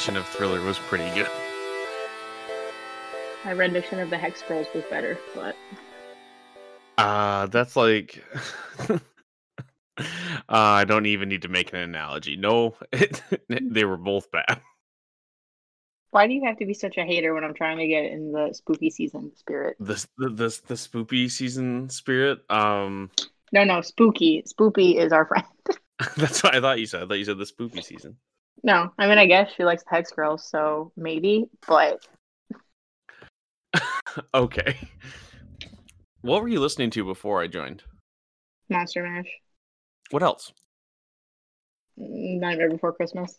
rendition of Thriller was pretty good. My rendition of the Hex Girls was better, but Uh that's like uh, I don't even need to make an analogy. No, they were both bad. why do you have to be such a hater when I'm trying to get in the spooky season spirit? The the the, the spoopy season spirit. Um, No, no, spooky. Spooky is our friend. that's what I thought you said. I thought you said the spooky season. No, I mean I guess she likes the Hex Girls, so maybe. But okay. What were you listening to before I joined? Monster Mash, What else? Nightmare Before Christmas.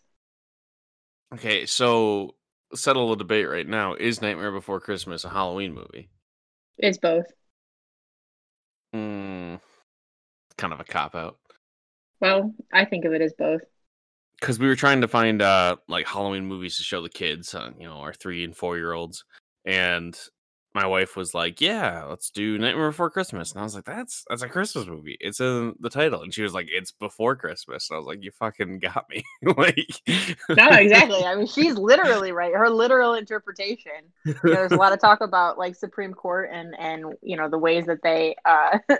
Okay, so settle the debate right now. Is Nightmare Before Christmas a Halloween movie? It's both. Mm, kind of a cop out. Well, I think of it as both. Because we were trying to find uh like Halloween movies to show the kids, uh, you know, our three and four year olds, and my wife was like, "Yeah, let's do Nightmare Before Christmas," and I was like, "That's that's a Christmas movie. It's in the title," and she was like, "It's before Christmas." And I was like, "You fucking got me!" like, No, exactly. I mean, she's literally right. Her literal interpretation. You know, there's a lot of talk about like Supreme Court and and you know the ways that they uh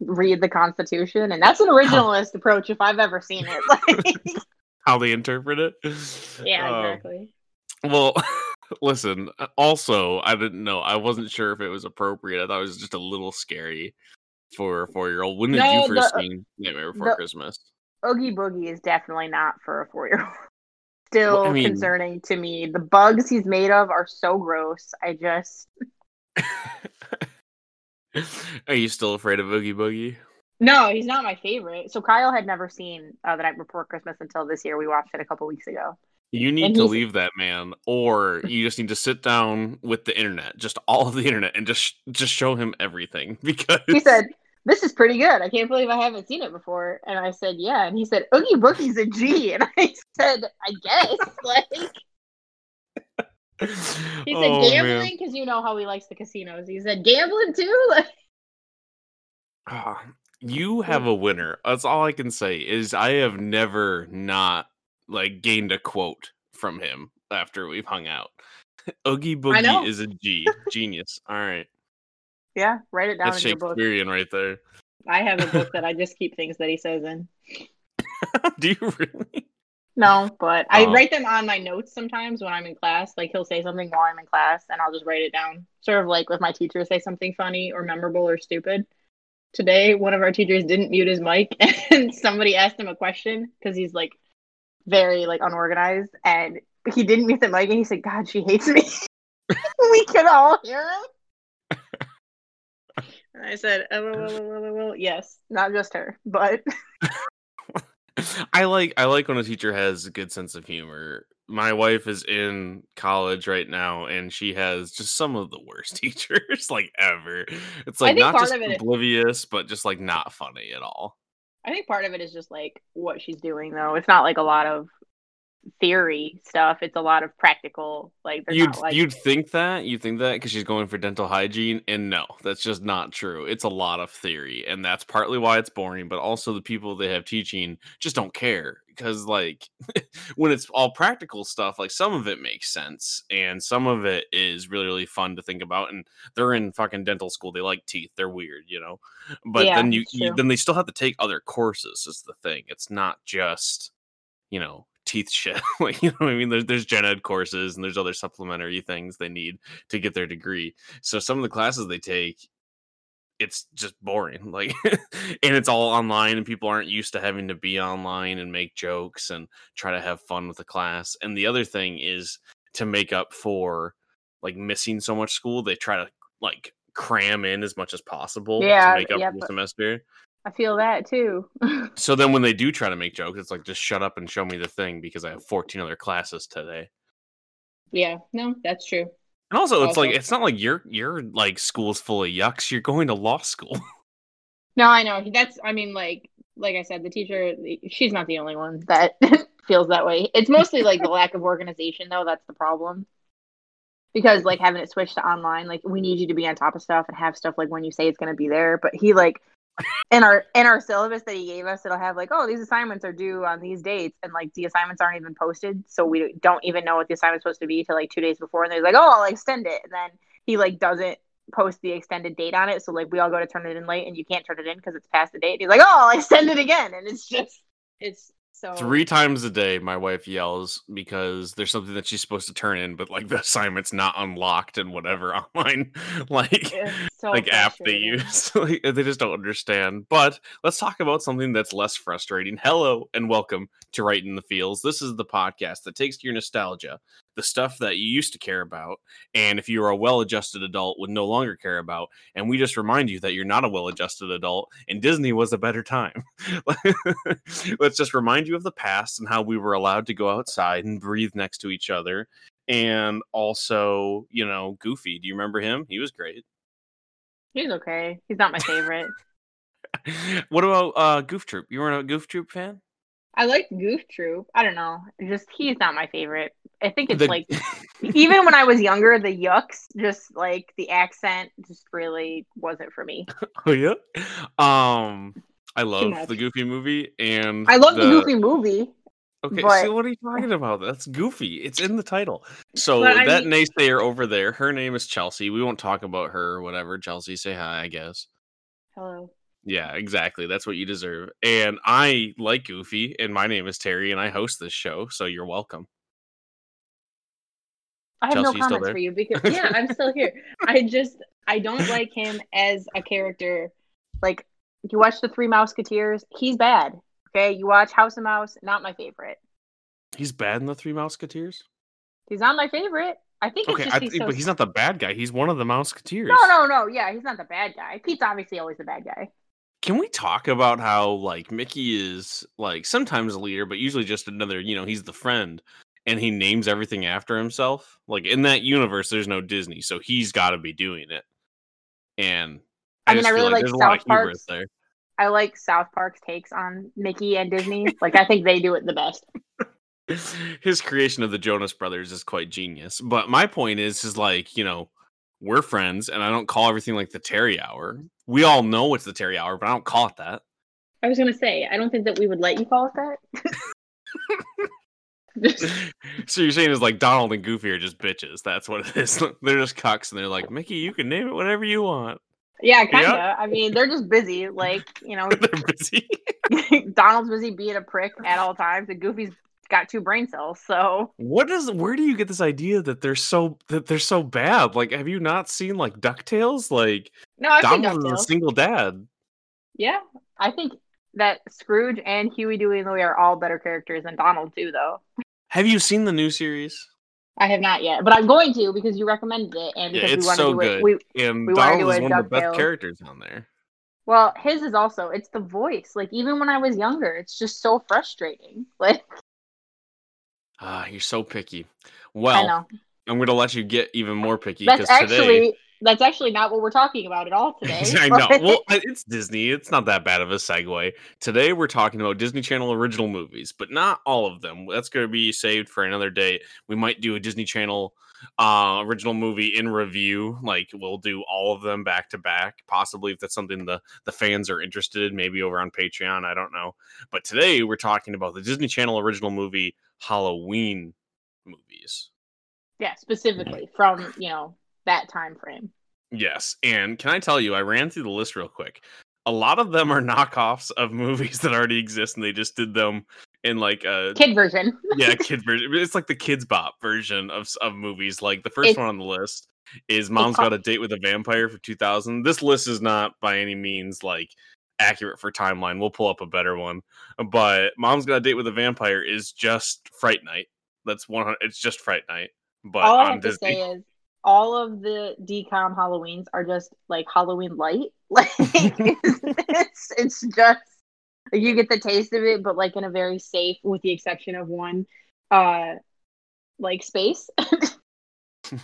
read the Constitution, and that's an originalist approach if I've ever seen it. Like, how they interpret it. yeah, Um, exactly. Well, listen. Also, I didn't know. I wasn't sure if it was appropriate. I thought it was just a little scary for a four-year-old. When did No, you first the- see Nightmare Before the- Christmas? Oogie Boogie is definitely not for a four year old. Still Well, I mean- concerning to me. The bugs he's made of are so gross. I just Are you still afraid of Oogie Boogie? No, he's not my favorite. So Kyle had never seen uh, the night before Christmas until this year. We watched it a couple weeks ago. You need And to he's- leave that man, or you just need to sit down with the internet, just all of the internet, and just just show him everything. Because He said, "This is pretty good. I can't believe I haven't seen it before." And I said, "Yeah." And he said, "Oogie Boogie's a G." And I said, "I guess." Like he said, Oh, "Gambling," because you know how he likes the casinos. He said, "Gambling too." Like Ah, you have a winner. That's all I can say. Is I have never not like gained a quote from him after we've hung out. Oogie. Boogie is a G. Genius. All right, yeah, write it down that's in your book. Shakespearean right there. I have a book that I just keep things that he says in. Do you really? No, but I Oh. write them on my notes sometimes when I'm in class. Like he'll say something while I'm in class, and I'll just write it down. Sort of like if my teacher say something funny or memorable or stupid. Today, one of our teachers didn't mute his mic, and somebody asked him a question because he's like very like unorganized, and he didn't mute the mic, and he said, "God, she hates me." we could all hear him. And I said, oh, well, well, well, yes, not just her, but I like I like when a teacher has a good sense of humor. My wife is in college right now, and she has just some of the worst teachers like ever. It's like not just it is- oblivious, but just like not funny at all. I think part of it is just like what she's doing, though. It's not like a lot of theory stuff. It's a lot of practical. Like You'd not like you'd think that you think that because she's going for dental hygiene, and no, that's just not true. It's a lot of theory, and that's partly why it's boring. But also the people they have teaching just don't care because like when it's all practical stuff, like some of it makes sense, and some of it is really really fun to think about. And they're in fucking dental school; they like teeth. They're weird, you know. But Yeah, then you, you then they still have to take other courses. Is the thing? It's not just you know teeth shit. Like you know what i mean? There's there's gen ed courses and there's other supplementary things they need to get their degree. So some of the classes they take it's just boring like and it's all online and people aren't used to having to be online and make jokes and try to have fun with the class. And the other thing is to make up for like missing so much school they try to like cram in as much as possible Yeah, to make up yeah, for the but- semester I feel that too. so then when they do try to make jokes, it's like just shut up and show me the thing because I have 14 other classes today. yeah, no, that's true. And also it's like it's not like your your like school's full of yucks. You're going to law school. No, I know. That's I mean, like like I said, the teacher she's not the only one that feels that way. It's mostly like the lack of organization though, that's the problem. Because like having it switched to online, like we need you to be on top of stuff and have stuff like when you say it's gonna be there. But he like in our in our syllabus that he gave us, it'll have like, oh, these assignments are due on these dates, and like the assignments aren't even posted, so we don't even know what the assignment's supposed to be till like two days before, and they're like, oh, I'll extend it, and then he like doesn't post the extended date on it, so like we all go to turn it in late, and you can't turn it in because it's past the date. he's like, oh, I'll extend it again, and it's just it's so Three times a day, my wife yells because there's something that she's supposed to turn in, but like the assignment's not unlocked and whatever online, like so like app they use. like, they just don't understand. But let's talk about something that's less frustrating. Hello and welcome to Right in the Fields. This is the podcast that takes your nostalgia, the stuff that you used to care about, and if you are a well-adjusted adult, would no longer care about. And we just remind you that you're not a well-adjusted adult, and Disney was a better time. let's just remind you of the past and how we were allowed to go outside and breathe next to each other. And also, you know, Goofy. Do you remember him? He was great. He's okay. He's not my favorite. what about uh Goof Troop? You weren't a Goof Troop fan? I like Goof Troop. I don't know. Just he's not my favorite. I think it's The- like even when I was younger, the yucks, just like the accent, just really wasn't for me. oh yeah. Um, I love the Goofy movie, and I love the, Goofy movie. Okay, but- so what are you talking about? That's Goofy. It's in the title. So But I that mean- naysayer over there, her name is Chelsea. We won't talk about her or whatever. Chelsea, say hi, I guess. Hello. Yeah, exactly. That's what you deserve. And I like Goofy, and my name is Terry, and I host this show, so you're welcome. I have Chelsea, no comments for you because yeah, I'm still here. I just I don't like him as a character. Like you watch the Three Mouseketeers, he's bad. Okay, you watch House of Mouse, not my favorite. He's bad in the Three Mouseketeers. He's not my favorite. I think it's Okay, just I, he's so but he's not the bad guy. He's one of the Mouseketeers. No, no, no. Yeah, he's not the bad guy. Pete's obviously always the bad guy. Can we talk about how like Mickey is like sometimes a leader, but usually just another, you know, he's the friend and he names everything after himself? Like in that universe, there's no Disney, so he's got to be doing it. And I mean, I really like there's a lot of South Park. I like South Park's takes on Mickey and Disney. like I think they do it the best. His creation of the Jonas Brothers is quite genius. But my point is, is like, you know, we're friends, and I don't call everything like the Terry Hour. We all know it's the Terry Hour, but I don't call it that. I was gonna say, I don't think that we would let you call it that. So you're saying is like Donald and Goofy are just bitches. That's what it is. They're just cucks, and they're like, Mickey, you can name it whatever you want. yeah, kinda. I mean, they're just busy. Like, you know, they're busy. Donald's busy being a prick at all times, and Goofy's got two brain cells. So What is? Where do you get this idea that they're so that they're so bad? Like, have you not seen like Ducktales? Like no, I think Donald is a single dad. Yeah, I think that Scrooge and Huey, Dewey, and Louie are all better characters than Donald too, though. Have you seen the new series? I have not yet, but I'm going to because you recommended it, and Yeah, because it's we so to do good. it. We And We Donald is one of the best characters on there. well, his is also it's the voice. Like even when I was younger, it's just so frustrating. Like Ah, you're so picky. I Well, know I'm going to let you get even more picky that's because actually today. that's actually not what we're talking about at all today. I know. Well, I- it's Disney. It's not that bad of a segue. Today we're talking about Disney Channel original movies, but not all of them. That's going to be saved for another day. We might do a Disney Channel uh original movie in review like we'll do all of them back to back possibly if that's something the the fans are interested in maybe over on patreon i don't know but today we're talking about the disney channel original movie halloween movies yeah, specifically from you know that time frame. Yes. And can I tell you, I ran through the list real quick. A lot of them are knockoffs of movies that already exist and they just did them in like a Kid version. yeah, kid version. It's like the Kidz Bop version of of movies. Like the first It's- one on the list is Mom's Got a Date with a Vampire for 2000. This list is not by any means like accurate for timeline. We'll pull up a better one. But Mom's Got a Date with a Vampire is just Fright Night. That's one it's just Fright Night. But all I have to say is all of the DCOM Halloweens are just like Halloween light. Like it's, it's it's just you get the taste of it, but like in a very safe, with the exception of one, uh, like space.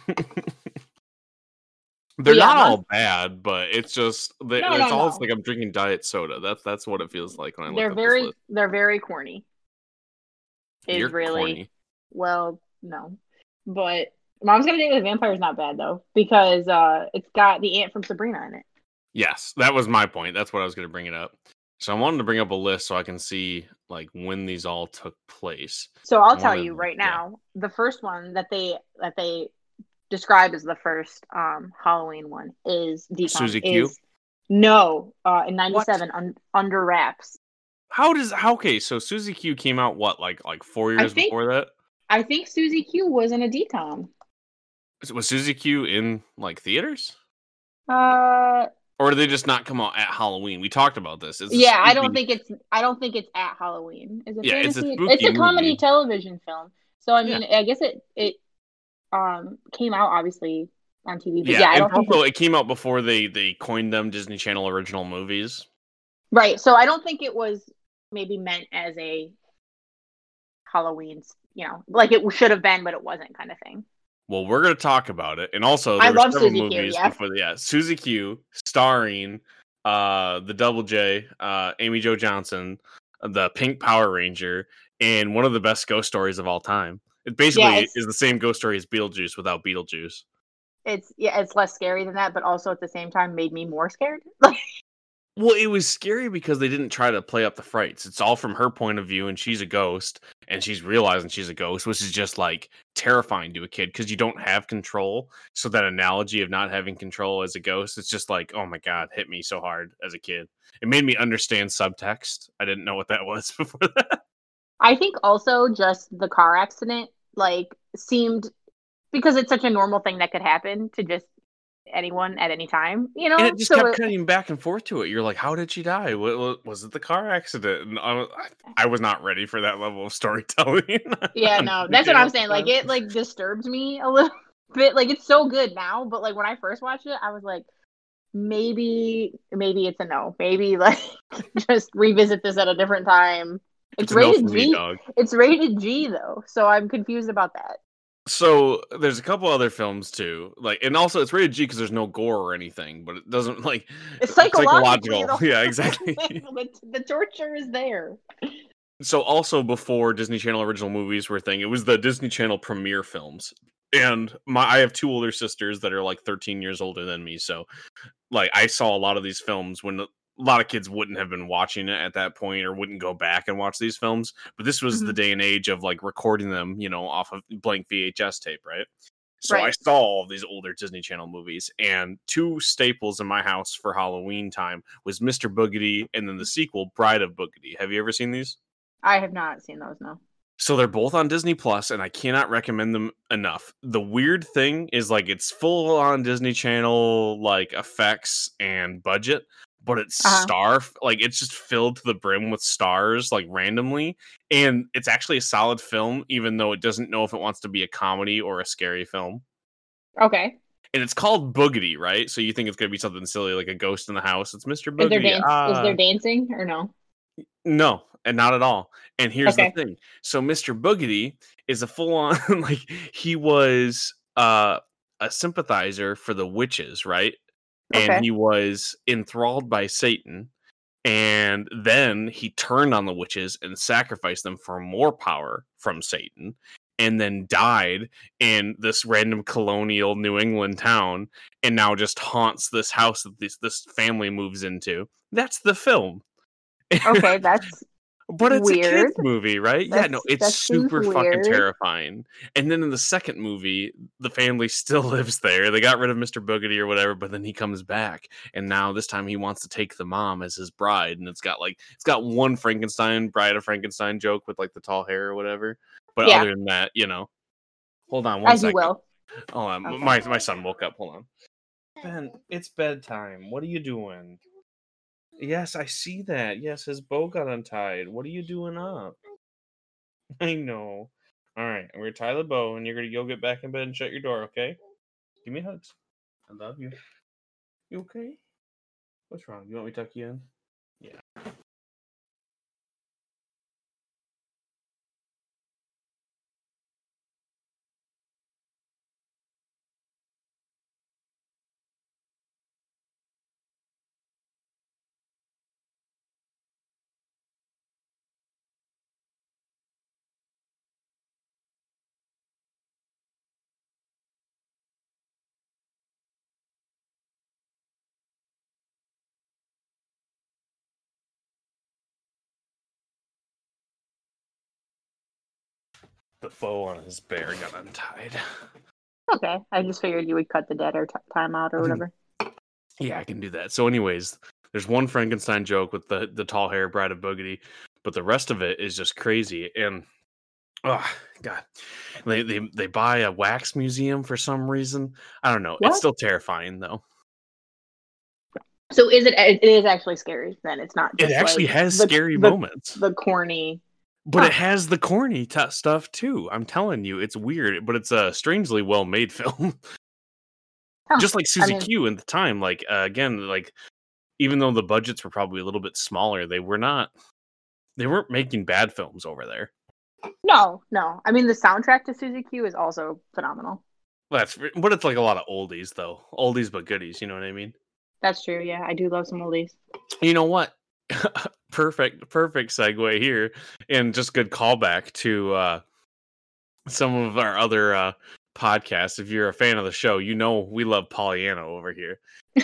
They're Yeah, not all bad, but it's just they, No, it's no, all no. like I'm drinking diet soda. That's that's what it feels like when I look they're very they're very corny. Is You're really corny. well, no, but Mom's Gonna Date with a Vampire is not bad though because uh, it's got the aunt from Sabrina in it. Yes, that was my point. That's what I was going to bring it up. So I wanted to bring up a list so I can see like when these all took place. So I'll One tell you them, right yeah. now, the first one that they that they described as the first um Halloween one is DCOM. Susie Q? Is, no, uh, in '97, un, Under Wraps. How does how okay? So Susie Q came out what like like four years think- before that? I think Susie Q was in a DCOM. Was Susie Q in like theaters? Uh, Or did they just not come out at Halloween? We talked about this. It's a yeah, I don't think it's I don't think it's at Halloween. Is it Yeah, it's a spooky it's a comedy movie. television film. So I mean, I guess it it um came out obviously on TV. But Yeah, yeah, I and don't think also it came out before they they coined them Disney Channel original movies. Right. So I don't think it was maybe meant as a Halloween's, you know, like it should have been, but it wasn't kind of thing. Well, we're gonna talk about it, and also I there were love several Q, movies yeah. before. Yeah, Susie Q, starring uh the Double J, uh Amy Jo Johnson, the Pink Power Ranger, and one of the best ghost stories of all time. It basically it's- is the same ghost story as Beetlejuice without Beetlejuice. It's yeah, it's less scary than that, but also at the same time made me more scared. Well, it was scary because they didn't try to play up the frights. It's all from her point of view, and she's a ghost, and she's realizing she's a ghost, which is just like terrifying to a kid because you don't have control. So that analogy of not having control as a ghost, it's just like, oh my god, hit me so hard as a kid. It made me understand subtext. I didn't know what that was before that. I think also just the car accident like seemed because it's such a normal thing that could happen to just anyone at any time, you know. And it just So kept it- cutting back and forth to it. You're like, how did she die? What, was it the car accident? And I, was- I was not ready for that level of storytelling. yeah, no, that's what I'm saying. Like it like disturbed me a little bit. Like it's so good now, but like when I first watched it, I was like, maybe maybe it's a no. Maybe like just revisit this at a different time. It's, It's no rated me, G. dog. It's rated G though, so I'm confused about that. So there's a couple other films too, like, and also it's rated G because there's no gore or anything, but it doesn't like It's psychological. the- Yeah, exactly. the, the torture is there. so also before Disney Channel original movies were a thing, it was the Disney Channel premiere films. And my I have two older sisters that are like 13 years older than me, so like I saw a lot of these films when a lot of kids wouldn't have been watching it at that point or wouldn't go back and watch these films. But this was the Mhm. day and age of like recording them, you know, off of blank VHS tape, right? So I saw all these older Disney Channel movies, and two staples in my house for Halloween time was Mr. Boogedy and then the sequel, Bride of Boogedy. Have you ever seen these? I have not seen those. No. So they're both on Disney Plus, and I cannot recommend them enough. The weird thing is like it's full on Disney Channel like effects and budget, but it's Uh-huh. star like it's just filled to the brim with stars like randomly, and it's actually a solid film, even though it doesn't know if it wants to be a comedy or a scary film. Okay. And it's called Boogedy, right? So you think it's gonna be something silly like a ghost in the house? It's Mr. Boogedy. Is there dance? is ah. there dancing or no? No, and not at all. And here's Okay. the thing. So Mr. Boogedy is a full on like he was uh a sympathizer for the witches, right? And Okay. he was enthralled by Satan. And then he turned on the witches and sacrificed them for more power from Satan. And then died in this random colonial New England town, and now just haunts this house that this this family moves into. That's the film. Okay, that's But it's a kids movie, right? yeah, no, it's super fucking weird. terrifying. And then in the second movie, the family still lives there. They got rid of Mr. Boogedy or whatever, but then he comes back, and now this time he wants to take the mom as his bride, and it's got like it's got one Frankenstein, Bride of Frankenstein joke with like the tall hair or whatever. But Yeah. other than that, you know, hold on one as you will. Hold on, Okay. my my son woke up. Hold on, Ben. It's bedtime. What are you doing? Yes, I see that. Yes, his bow got untied. What are you doing up? I know. All right, we're gonna tie the bow, and you're gonna go get back in bed and shut your door. Okay? Give me hugs. I love you. You okay? What's wrong? You want me to tuck you in? Yeah. The bow on his bear got untied. Okay, I just figured you would cut the dead or t- time out or whatever. Yeah, I can do that. So, anyways, there's one Frankenstein joke with the the tall hair bride of Boogedy, but the rest of it is just crazy. And oh god, they they they buy a wax museum for some reason. I don't know. What? It's still terrifying though. So is it? It is actually scary. Then it's not. It actually like has the- scary the, moments, The corny. But huh. it has the corny t- stuff too. I'm telling you, it's weird, but it's a strangely well made film. Huh. Just like Susie mean- Q in the time. Like uh, again, like even though the budgets were probably a little bit smaller, they were not. They weren't making bad films over there. No, no. I mean, the soundtrack to Susie Q is also phenomenal. That's but it's like a lot of oldies though, oldies but goodies. You know what I mean? That's true. Yeah, I do love some oldies. You know what? perfect, perfect segue here, and just good callback to uh, some of our other uh, podcasts. If you're a fan of the show, you know we love Pollyanna over here,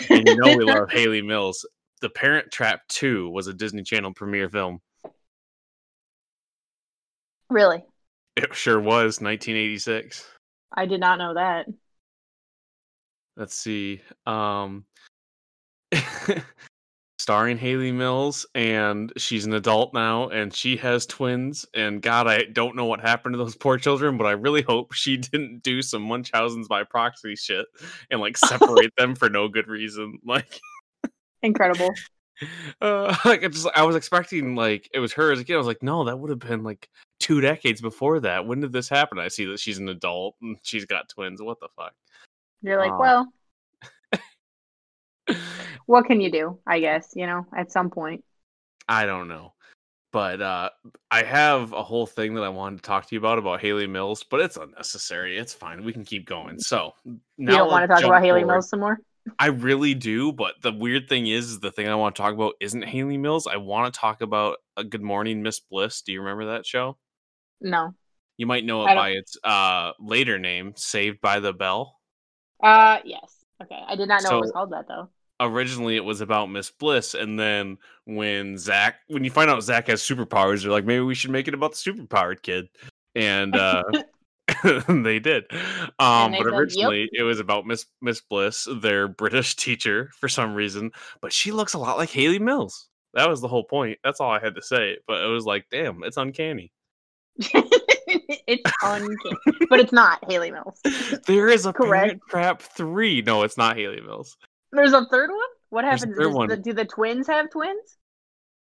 and you know we love Hayley Mills. The Parent Trap Two was a Disney Channel premiere film. Really, It sure was 1986. I did not know that. Let's see. Um starring Hayley Mills and she's an adult now and she has twins and god I don't know what happened to those poor children but I really hope she didn't do some Munchausen's by proxy shit and like separate them for no good reason like Incredible. uh like I just I was expecting like it was her as a kid I was like no that would have been like two decades before that when did this happen I see that she's an adult and she's got twins what the fuck You're like, Aw. well, what can you do? I guess you know at some point. I don't know. But uh I have a whole thing that I wanted to talk to you about about Hayley Mills, but it's unnecessary. It's fine. We can keep going. So You now don't want to talk about Hayley forward. Mills some more? I really do, but the weird thing is, the thing I want to talk about isn't Hayley Mills. I want to talk about a Good Morning Miss Bliss. Do you remember that show? No. You might know it by its uh later name, Saved by the Bell. Uh, yes. Okay, I did not know it was called that though. Originally it was about Miss Bliss, and then when Zach, when you find out Zach has superpowers, they're like, maybe we should make it about the superpowered kid, and uh, they did. Um, they but said, "Yep." originally it was about Miss Miss Bliss, their British teacher, for some reason, but she looks a lot like Hayley Mills. That was the whole point. That's all I had to say. But it was like, damn, it's uncanny. it's uncanny, but it's not Hayley Mills. There is a Correct. Parent Trap three. No, it's not Hayley Mills. There's a third one. What happens? third one. The, do the twins have twins?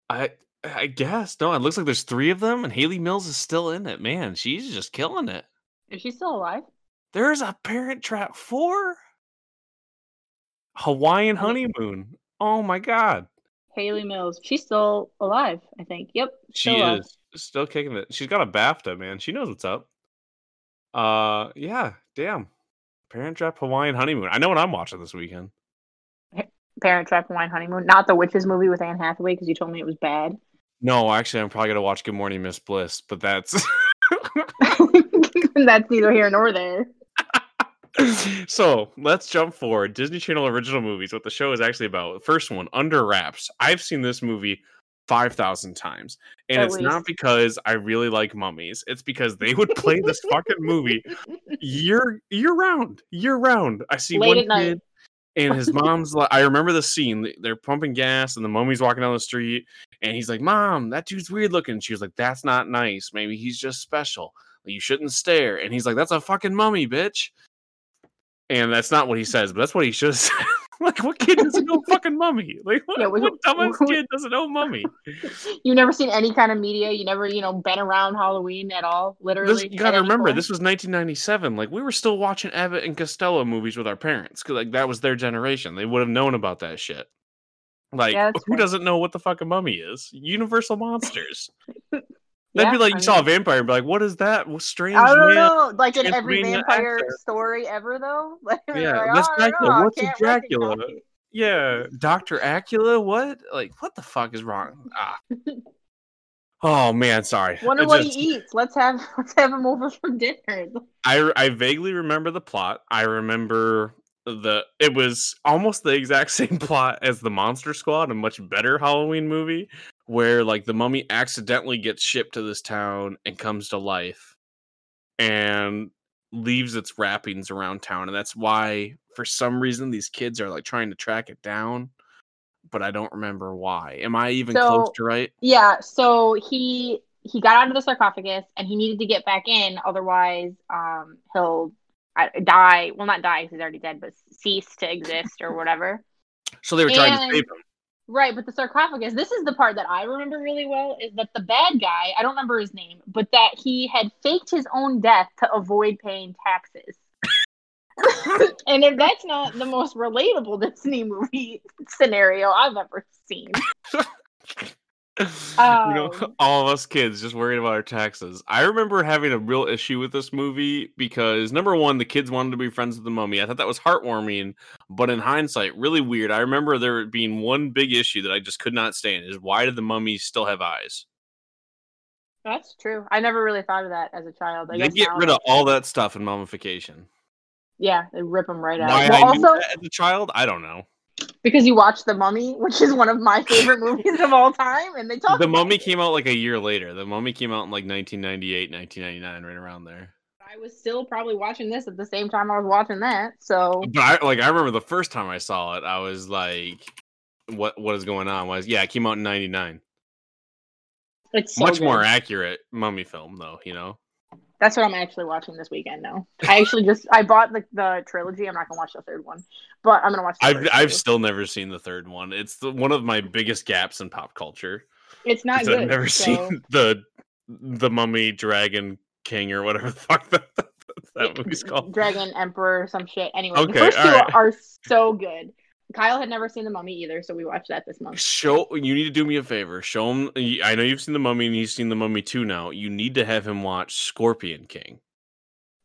I I guess no. It looks like there's three of them, and Hayley Mills is still in it. Man, she's just killing it. Is she still alive? There's a Parent Trap four. Hawaiian honeymoon. Oh my god, Hayley Mills. She's still alive. I think. Yep. she alive. is still kicking it. She's got a BAFTA, man. She knows what's up. Uh, yeah, damn. Parent Trap Hawaiian honeymoon. I know what I'm watching this weekend. Parent Trap Hawaiian Honeymoon. Not the Witches movie with Anne Hathaway because you told me it was bad. No, actually, I'm probably gonna watch Good Morning Miss Bliss, but that's That's neither here nor there. so let's jump forward. Disney Channel original movies, what the show is actually about. First one, Under Wraps. I've seen this movie 5,000 times. And At it's not because I really like mummies. It's because they would play this fucking movie year year round. Year round. I see Late one at night. And his mom's like I remember the scene. They're pumping gas and the mummy's walking down the street and he's like, "Mom, that dude's weird looking." She was like, "That's not nice. Maybe he's just special. You shouldn't stare." And he's like, "That's a fucking mummy, bitch." And that's not what he says, but that's what he should have said. like, what kid doesn't know fucking mummy? Like, what, Yeah, we- what dumbass we- kid doesn't know mummy? You've never seen any kind of media. You never, you know, been around Halloween at all. Literally. This, you gotta remember, point. this was 1997. Like, we were still watching Abbott and Costello movies with our parents because, like, that was their generation. They would have known about that shit. Like, Yeah, who fair. doesn't know what the fuck a mummy is? Universal monsters. That'd Yeah, be like I you saw a vampire and be like, "What is that? What strange I don't man?" know. Like in every vampire actor. story ever, though. Like, Yeah, like, that's Dracula. What's a Dracula?" recognize." Yeah, Doctor Acula. What? Like, what the fuck is wrong? Ah. Oh man, sorry. Wonder what just- he eats. Let's have let's have him over for dinner. I I vaguely remember the plot. I remember the it was almost the exact same plot as the Monster Squad, a much better Halloween movie, where like the mummy accidentally gets shipped to this town and comes to life. and leaves its wrappings around town, and that's why, for some reason, these kids are like trying to track it down. But I don't remember why. Am I even close to right? Yeah, so he he got out of the sarcophagus and he needed to get back in, otherwise, um, he'll uh, die. Well, not die he's already dead, but cease to exist or whatever. So they were trying to save him. Right, but the sarcophagus, this is the part that I remember really well, is that the bad guy, I don't remember his name, but that he had faked his own death to avoid paying taxes. and if that's not the most relatable Disney movie scenario I've ever seen. you know, Um, all of us kids just worried about our taxes. I remember having a real issue with this movie because number one, the kids wanted to be friends with the mummy. I thought that was heartwarming, but in hindsight, really weird. I remember there being one big issue that I just could not stand: is why did the mummy still have eyes? That's true. I never really thought of that as a child. I They get rid of all that stuff in mummification. Yeah, they rip them right out. Why Well, I knew that as a child, I don't know. Because you watched The Mummy, which is one of my favorite movies of all time, and they talk The mummy it. came out like a year later. The mummy came out in like 1998, 1999, right around there. I was still probably watching this at the same time I was watching that. So But I like I remember the first time I saw it, I was like, "What what is going on?" Was yeah, it came out in '99. it's so Much good. more accurate mummy film, though. You know, That's what I'm actually watching this weekend now. I actually just I bought the, the trilogy. I'm not gonna watch the third one, but I'm gonna watch. The I've I've two. still never seen the third one. It's the, one of my biggest gaps in pop culture. It's not good. I've never so- seen the the mummy dragon king or whatever the fuck that, that movie's called. Dragon Emperor or some shit. Anyway, the first two alright. are so good. Kyle had never seen the Mummy either, so we watched that this month. Show you need to do me a favor. Show him. I know you've seen the mummy and you've seen the mummy too. now. You need to have him watch Scorpion King.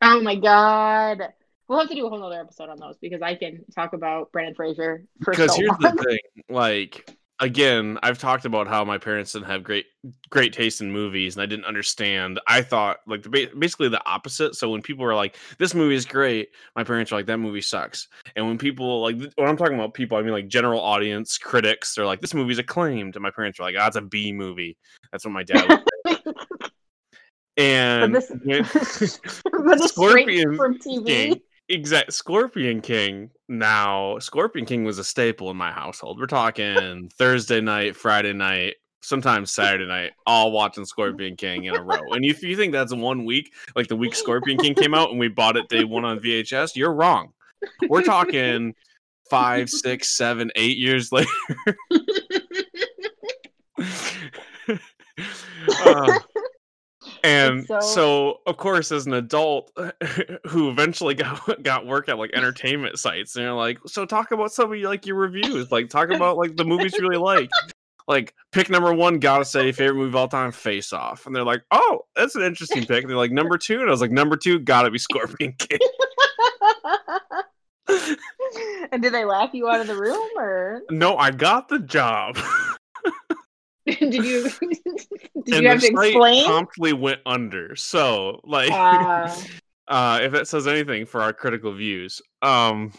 Oh my god. We'll have to do a whole nother episode on those because I can talk about Brendan Fraser for because so here's long. the thing like again i've talked about how my parents didn't have great great taste in movies and i didn't understand i thought like the basically the opposite so when people were like this movie is great my parents were like that movie sucks and when people like when i'm talking about people i mean like general audience critics they're like this movie's acclaimed and my parents were like ah it's a b movie that's what my dad would say. and this- when- but straight Scorpion from TV. King. Exact Scorpion King. Now, Scorpion King was a staple in my household. We're talking Thursday night, Friday night, sometimes Saturday night, all watching Scorpion King in a row. And if you think that's one week, like the week Scorpion King came out and we bought it day one on VHS, you're wrong. We're talking five, six, seven, eight years later. Uh, and so- so... of course, as an adult who eventually got got work at like entertainment sites, and you're like, so talk about some of your, like your reviews, like talk about like the movies you really like. Like pick number one, gotta say favorite movie of all time, Face Off, and they're like, oh, that's an interesting pick. and they're like number two, and I was like, number two, gotta be Scorpion King. and did they laugh you out of the room or no, I got the job. did you did and you have to explain? promptly went under. So like Uh, uh if that says anything for our critical views um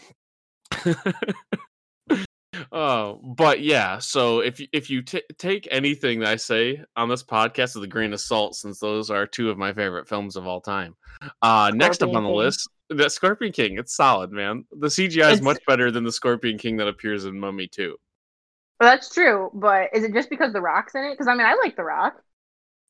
oh but yeah so if you if you t- take anything that i say on this podcast with a grain of salt since those are two of my favorite films of all time uh next up on the King. list the scorpion king it's solid man the cgi is It's- much better than the scorpion king that appears in mummy 2 well, that's true, but is it just because the Rock's in it? Because I mean, I like the Rock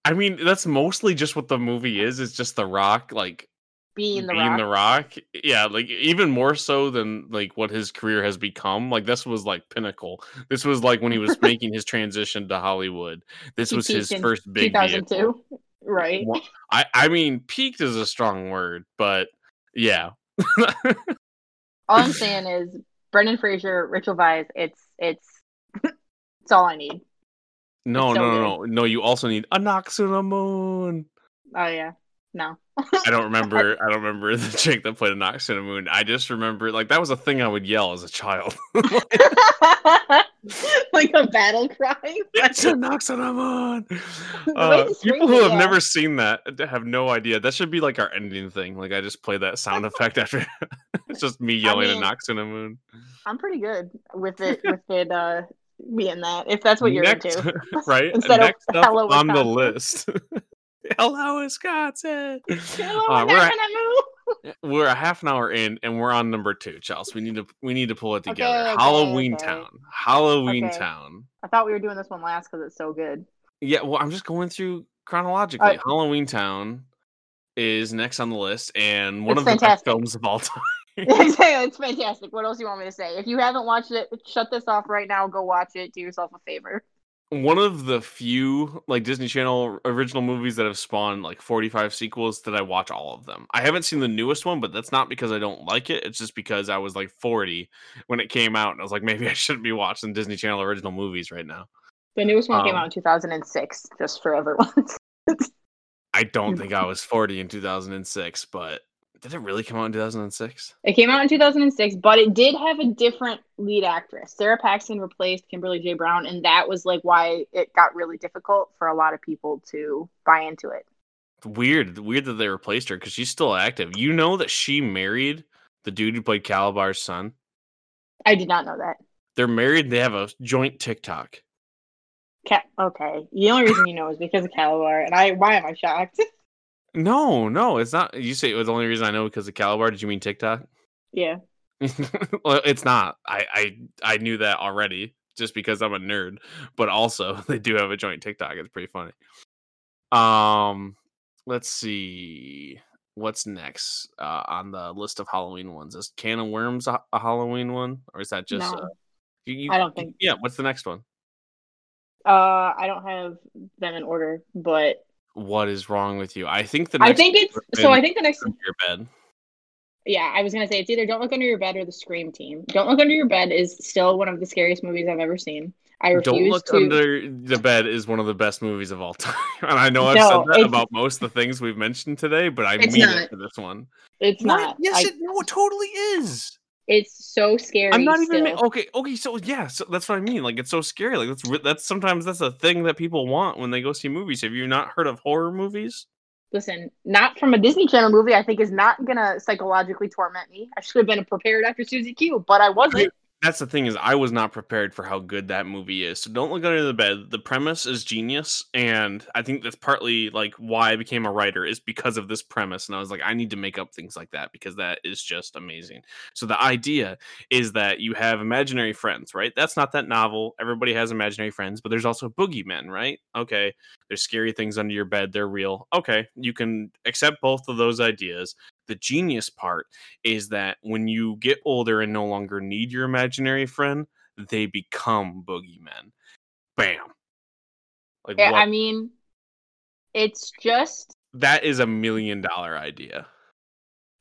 i mean that's mostly just what the movie is it's just the rock like being the being Rock. the rock yeah like even more so than like what his career has become like this was like pinnacle this was like when he was making his transition to hollywood this He was his first big vehicle. 2002, right? I i mean peaked is a strong word but yeah All I'm saying is Brendan Fraser, Rachel Weisz. It's it's it's all I need. no no no no no you also need a the moon Oh yeah, no. i don't remember i don't remember the chick that played Anck-su-namun i just remember like that was a thing i would yell as a child like a battle cry. It's Anck-su-namun. Uh, people who have never seen that have no idea. That should be like our ending thing. Like I just play that sound effect after. it's just me yelling mean, at knocks on the moon. I'm pretty good with it with it uh being that if that's what you're next, into. right? Instead of next up Hello on the list. Hello, Wisconsin. Hello, Uh, we're, at- we're a half an hour in, and we're on number two, Chelsea. We need to we need to pull it together. Okay, okay, Halloween okay. Town. Halloween. Town. I thought we were doing this one last because it's so good. Yeah, well, I'm just going through chronologically. Alright. Halloween Town is next on the list, and one It's of the best films of all time. it's fantastic. What else do you want me to say? If you haven't watched it, shut this off right now. Go watch it. Do yourself a favor. one of the few like Disney Channel original movies that have spawned like 45 sequels that I watch all of them. I haven't seen the newest one, but that's not because I don't like it. It's just because I was like 40 when it came out and I was like maybe I shouldn't be watching Disney Channel original movies right now. The newest one came Um, out in 2006, just for everyone. I don't think I was 40 in 2006, but did it really come out in 2006? it came out in 2006, but it did have a different lead actress. Sara Paxton replaced Kimberly J. Brown, and that was like why it got really difficult for a lot of people to buy into it. Weird, weird that they replaced her because she's still active. You know that she married the dude who played Kalabar's son. I did not know that. They're married. They have a joint TikTok. Ca- okay, the only reason you know is because of Kalabar, and I. Why am I shocked? No, no, it's not. You say it was the only reason I know because of Kalabar. Did you mean TikTok? yeah, well, it's not. I, I I knew that already just because I'm a nerd. But also, they do have a joint TikTok. It's pretty funny. Um, let's see what's next uh, on the list of Halloween ones. Is Can of Worms a, a Halloween one, or is that just? No. Uh, you, you- I don't think- Yeah. What's the next one? uh, I don't have them in order, but What is wrong with you? I think the I think it's would've so. I think the next Under your bed. Yeah, I was gonna say it's either Don't Look Under Your Bed or The Scream Team. Don't Look Under Your Bed is still one of the scariest movies I've ever seen. I refuse Don't look to. under the bed is one of the best movies of all time, and I know I've No, said that it's- about most of the things we've mentioned today, but I It's mean not. it for this one. It's What? not. Yes, I- it no, it totally is. It's so scary. I'm not even ma- okay. Okay, so yeah, so that's what I mean. Like it's so scary. Like that's that's sometimes that's a thing that people want when they go see movies. Have you not heard of horror movies? Listen, not from a Disney Channel movie. I think is not gonna psychologically torment me. I should have been prepared after Susie Q, but I wasn't. That's the thing is I was not prepared for how good that movie is. So don't look under the bed. The premise is genius, and I think that's partly like why I became a writer is because of this premise. And I was like, I need to make up things like that because that is just amazing. So the idea is that you have imaginary friends, right? That's not that novel. Everybody has imaginary friends, but there's also boogeymen, right? Okay, there's scary things under your bed. They're real. Okay, you can accept both of those ideas. The genius part is that when you get older and no longer need your imaginary friend, they become boogeymen. Bam. Like Yeah, what? I mean, it's just that is a million dollar idea.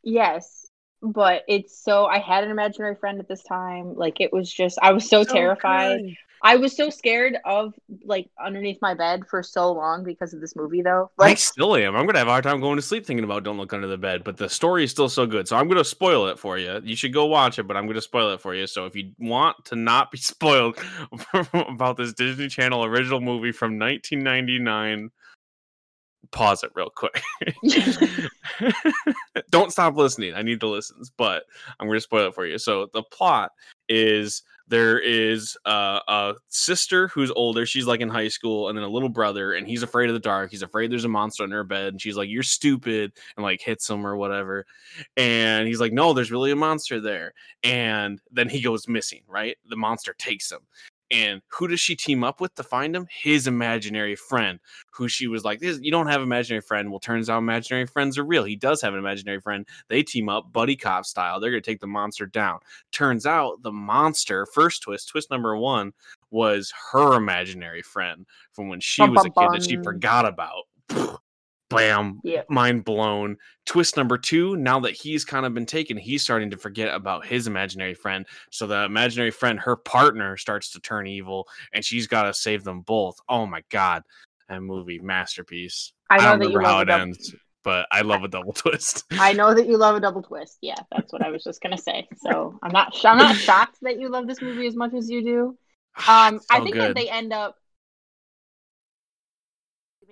yes, but it's so. I had an imaginary friend at this time. Like it was just. I was so terrified. good. I was so scared of like underneath my bed for so long because of this movie though. Like, I still am. I'm gonna have a hard time going to sleep thinking about "Don't Look Under the Bed," but the story is still so good. So I'm gonna spoil it for you. You should go watch it, but I'm gonna spoil it for you. So if you want to not be spoiled about this Disney Channel original movie from 1999, pause it real quick. Don't stop listening. I need the listens, but I'm going to spoil it for you. So the plot is there is a, a sister who's older. She's like in high school, and then a little brother, and he's afraid of the dark. He's afraid there's a monster under her bed, and she's like, "You're stupid," and like hits him or whatever. And he's like, "No, there's really a monster there." And then he goes missing. Right? The monster takes him. And who does she team up with to find him? His imaginary friend, who she was like, "This- "You don't have an imaginary friend." Well, turns out imaginary friends are real. He does have an imaginary friend. They team up, buddy cop style. They're gonna take the monster down. Turns out the monster, first twist, twist number one, was her imaginary friend from when she was a kid that she forgot about. Bam, yeah, mind blown. Twist number two, now that he's kind of been taken, he's starting to forget about his imaginary friend. So the imaginary friend, her partner, starts to turn evil, and she's got to save them both. Oh my god, that movie masterpiece. I know don't that remember how it double. ends, but I love a double twist. I know that you love a double twist. Yeah, that's what I was just gonna say. So I'm not. sh- I'm not shocked that you love this movie as much as you do. Um, I think good. that they end up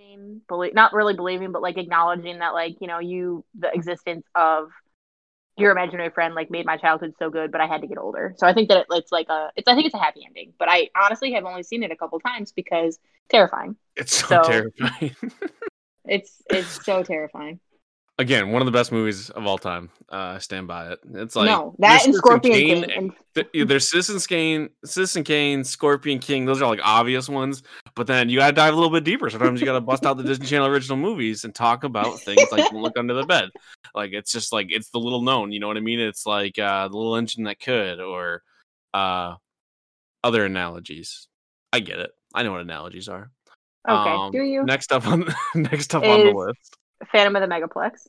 believing, belie- not really believing, but like acknowledging that, like you know, you the existence of your imaginary friend like made my childhood so good, but I had to get older. So I think that it, it's like a, it's I think it's a happy ending. But I honestly have only seen it a couple times because terrifying. It's so, so- terrifying. It's it's so terrifying. Again, one of the best movies of all time. Uh, I stand by it. It's like no, that and Scorpion Kane King. And th- there's Citizen Kane, Citizen Kane, Scorpion King. Those are like obvious ones, but then you gotta dive a little bit deeper. Sometimes you gotta bust out the Disney Channel original movies and talk about things like Look Under the Bed. Like it's just like it's the little known. You know what I mean? It's like uh, the little engine that could, or uh, other analogies. I get it. I know what analogies are. okay, Um, do you? Next up on next up on the list, Phantom of the Megaplex.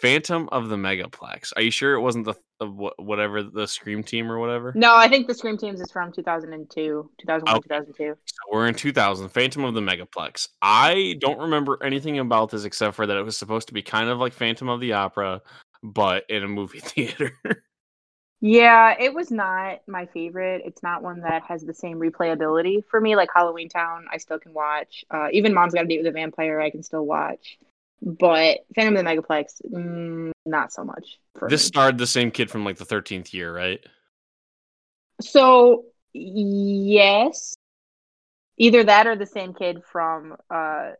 Phantom of the Megaplex. Are you sure it wasn't the, the whatever the Scream team or whatever? No, I think the Scream Teams is from 2002, 2001, Okay. 2002. So we're in 2000, Phantom of the Megaplex. I don't remember anything about this except for that it was supposed to be kind of like Phantom of the Opera, but in a movie theater. Yeah, it was not my favorite. It's not one that has the same replayability for me. Like Halloween Town, I still can watch. Uh, even Mom's Got a Date with a Vampire, I can still watch. But Phantom of the Megaplex, mm, not so much. This me. starred the same kid from like the 13th year, right? So yes, either that or the same kid from uh,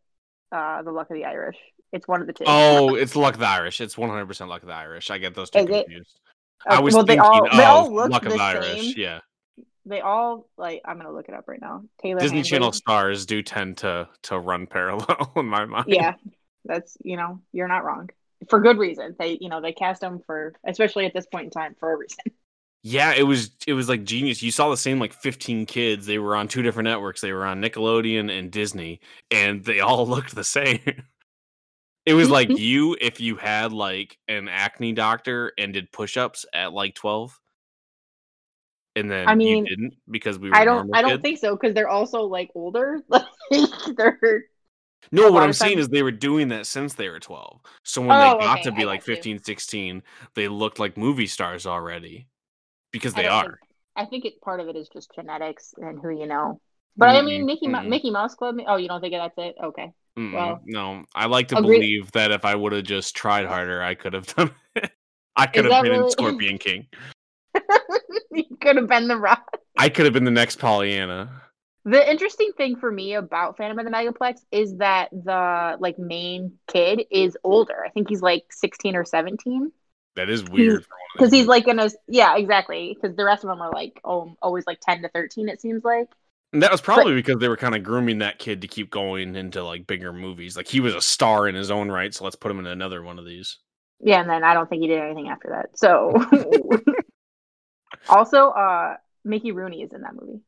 uh, The Luck of the Irish. It's one of the two. Oh, it's Luck of the Irish. It's 100% Luck of the Irish. I get those two Is it? confused. Uh, I was well, they thinking all of they all look Luck the of the Irish. same. Yeah. They all like. I'm gonna look it up right now. Taylor Disney Handley. Channel stars do tend to to run parallel in my mind. yeah that's you know you're not wrong for good reason they you know they cast them for especially at this point in time for a reason Yeah, it was it was like genius. You saw the same like 15 kids. They were on two different networks. They were on Nickelodeon and Disney, and they all looked the same. It was like you if you had like an acne doctor and did push-ups at like 12. And then I mean, you didn't because we were i don't i don't kids. think so because they're also like older like they're No, what I'm saying is they were doing that since they were 12. So when Oh, they got okay, to be I like got you. 15, 16, they looked like movie stars already because they don't are. think- i think it part of it is just genetics and who you know but i Mm-mm, mean mickey mm-mm. mickey mouse club oh you don't think that's it okay Mm-mm, Well, no, I like to agree- believe that if I would have just tried harder, I could have done it. I could have been in really- Scorpion King. you could have been the rock I could have been the next Pollyanna. The interesting thing for me about Phantom of the Megaplex is that the like main kid is older. I think he's like 16 or 17 That is weird. because he's like in a yeah, exactly. Because the rest of them are like oh, always like 10 to 13 it seems like. And that was probably because they were kind of grooming that kid to keep going into like bigger movies. Like he was a star in his own right, so let's put him in another one of these. Yeah, and then I don't think he did anything after that. So also uh Mickey Rooney is in that movie.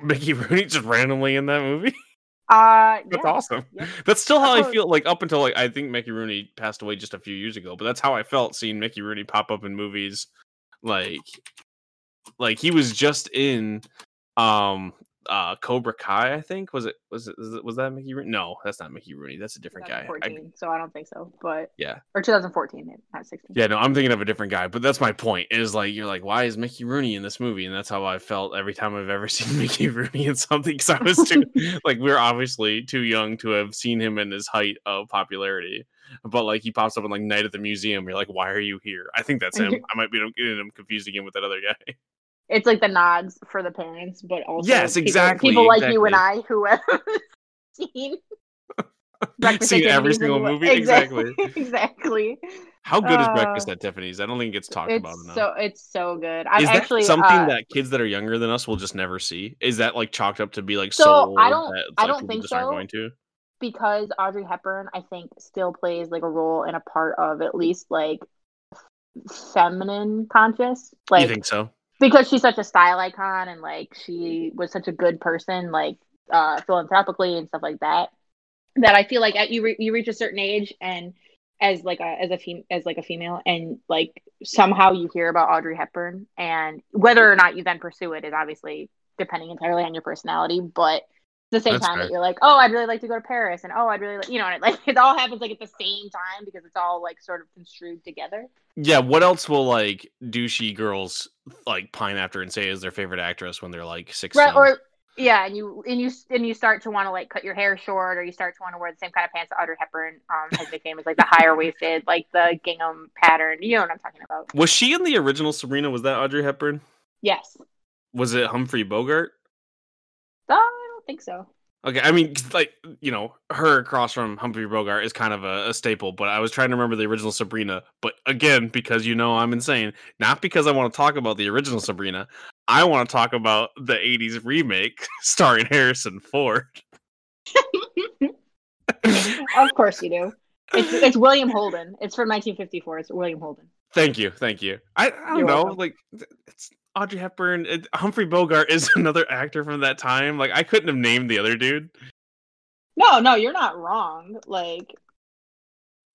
Mickey Rooney just randomly in that movie. Uh That's yeah. awesome. yeah. That's still how I feel. Like up until like I think Mickey Rooney passed away just a few years ago, but that's how I felt seeing Mickey Rooney pop up in movies. Like, like he was just in um uh Cobra Kai. I think was it was it was, that Mickey Rooney? No, that's not Mickey Rooney. That's a different guy. I- so I don't think so. But Yeah. or 2014, not 16. yeah, no, I'm thinking of a different guy. But that's my point. Is like you're like, why is Mickey Rooney in this movie? And that's how I felt every time I've ever seen Mickey Rooney in something. Because I was too like we're obviously too young to have seen him in his height of popularity. But like he pops up in like Night at the Museum. You're like, why are you here? I think that's him. I might be getting him confused again with that other guy. It's like the nods for the parents, but also Yes, people- exactly, People, like you and. I who have seen Breakfast Seen every single and- movie, exactly. exactly. How good is Uh, Breakfast at Tiffany's? I don't think it gets talked about enough. so it's so good. I'm is that actually something uh, that kids that are younger than us will just never see? Is that like chalked up to be like So, I don't- that, I like, don't think aren't so. going to? because Audrey Hepburn, I think, still plays like a role in a part of at least like feminine conscious. Like you think so? Because she's such a style icon and like she was such a good person like uh philanthropically and stuff like that that i feel like at you re- you reach a certain age and as like a as a fem- as like a female and like somehow you hear about audrey hepburn and whether or not you then pursue it is obviously depending entirely on your personality but the same That's time fair. that you're like oh i'd really like to go to paris and oh i'd really like you know and it, like it all happens like at the same time because it's all like sort of construed together Yeah. What else will like douchey girls like pine after and say is their favorite actress when they're like sixteen? right or yeah and you and you and you start to want to like cut your hair short or you start to want to wear the same kind of pants that audrey hepburn um has been famous like the higher waisted like the gingham pattern you know what i'm talking about was she in the original Sabrina? Was that Audrey Hepburn? yes Was it Humphrey Bogart? uh, don't think so Okay, I mean, like you know, her across from Humphrey Bogart is kind of a, a staple. But I was trying to remember the original Sabrina. But again, because you know I'm insane, not because I want to talk about the original Sabrina. I want to talk about the '80s remake starring Harrison Ford. of course you do. It's, it's William Holden. It's from 1954. It's William Holden. Thank you, thank you. I, I don't You're know, welcome. like it's Audrey Hepburn. It, Humphrey Bogart is another actor from that time. Like I couldn't have named the other dude. No, no, you're not wrong. Like,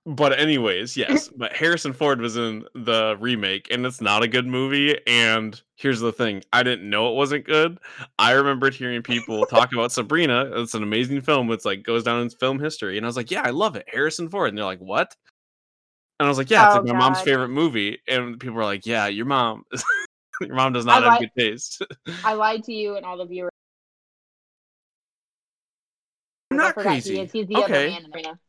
But anyways, yes. but Harrison Ford was in the remake, and it's not a good movie. And here's the thing: I didn't know it wasn't good. I remembered hearing people talk about Sabrina. It's an amazing film. It's like goes down in film history, and I was like, yeah, I love it. Harrison Ford, and they're like, what? And I was like, yeah, it's Oh, like my mom's favorite movie. And people were like, yeah, your mom, your mom does not I have like- good taste. I lied to you and all the viewers. I'm not crazy. He is. He's the other Okay. man in Arena.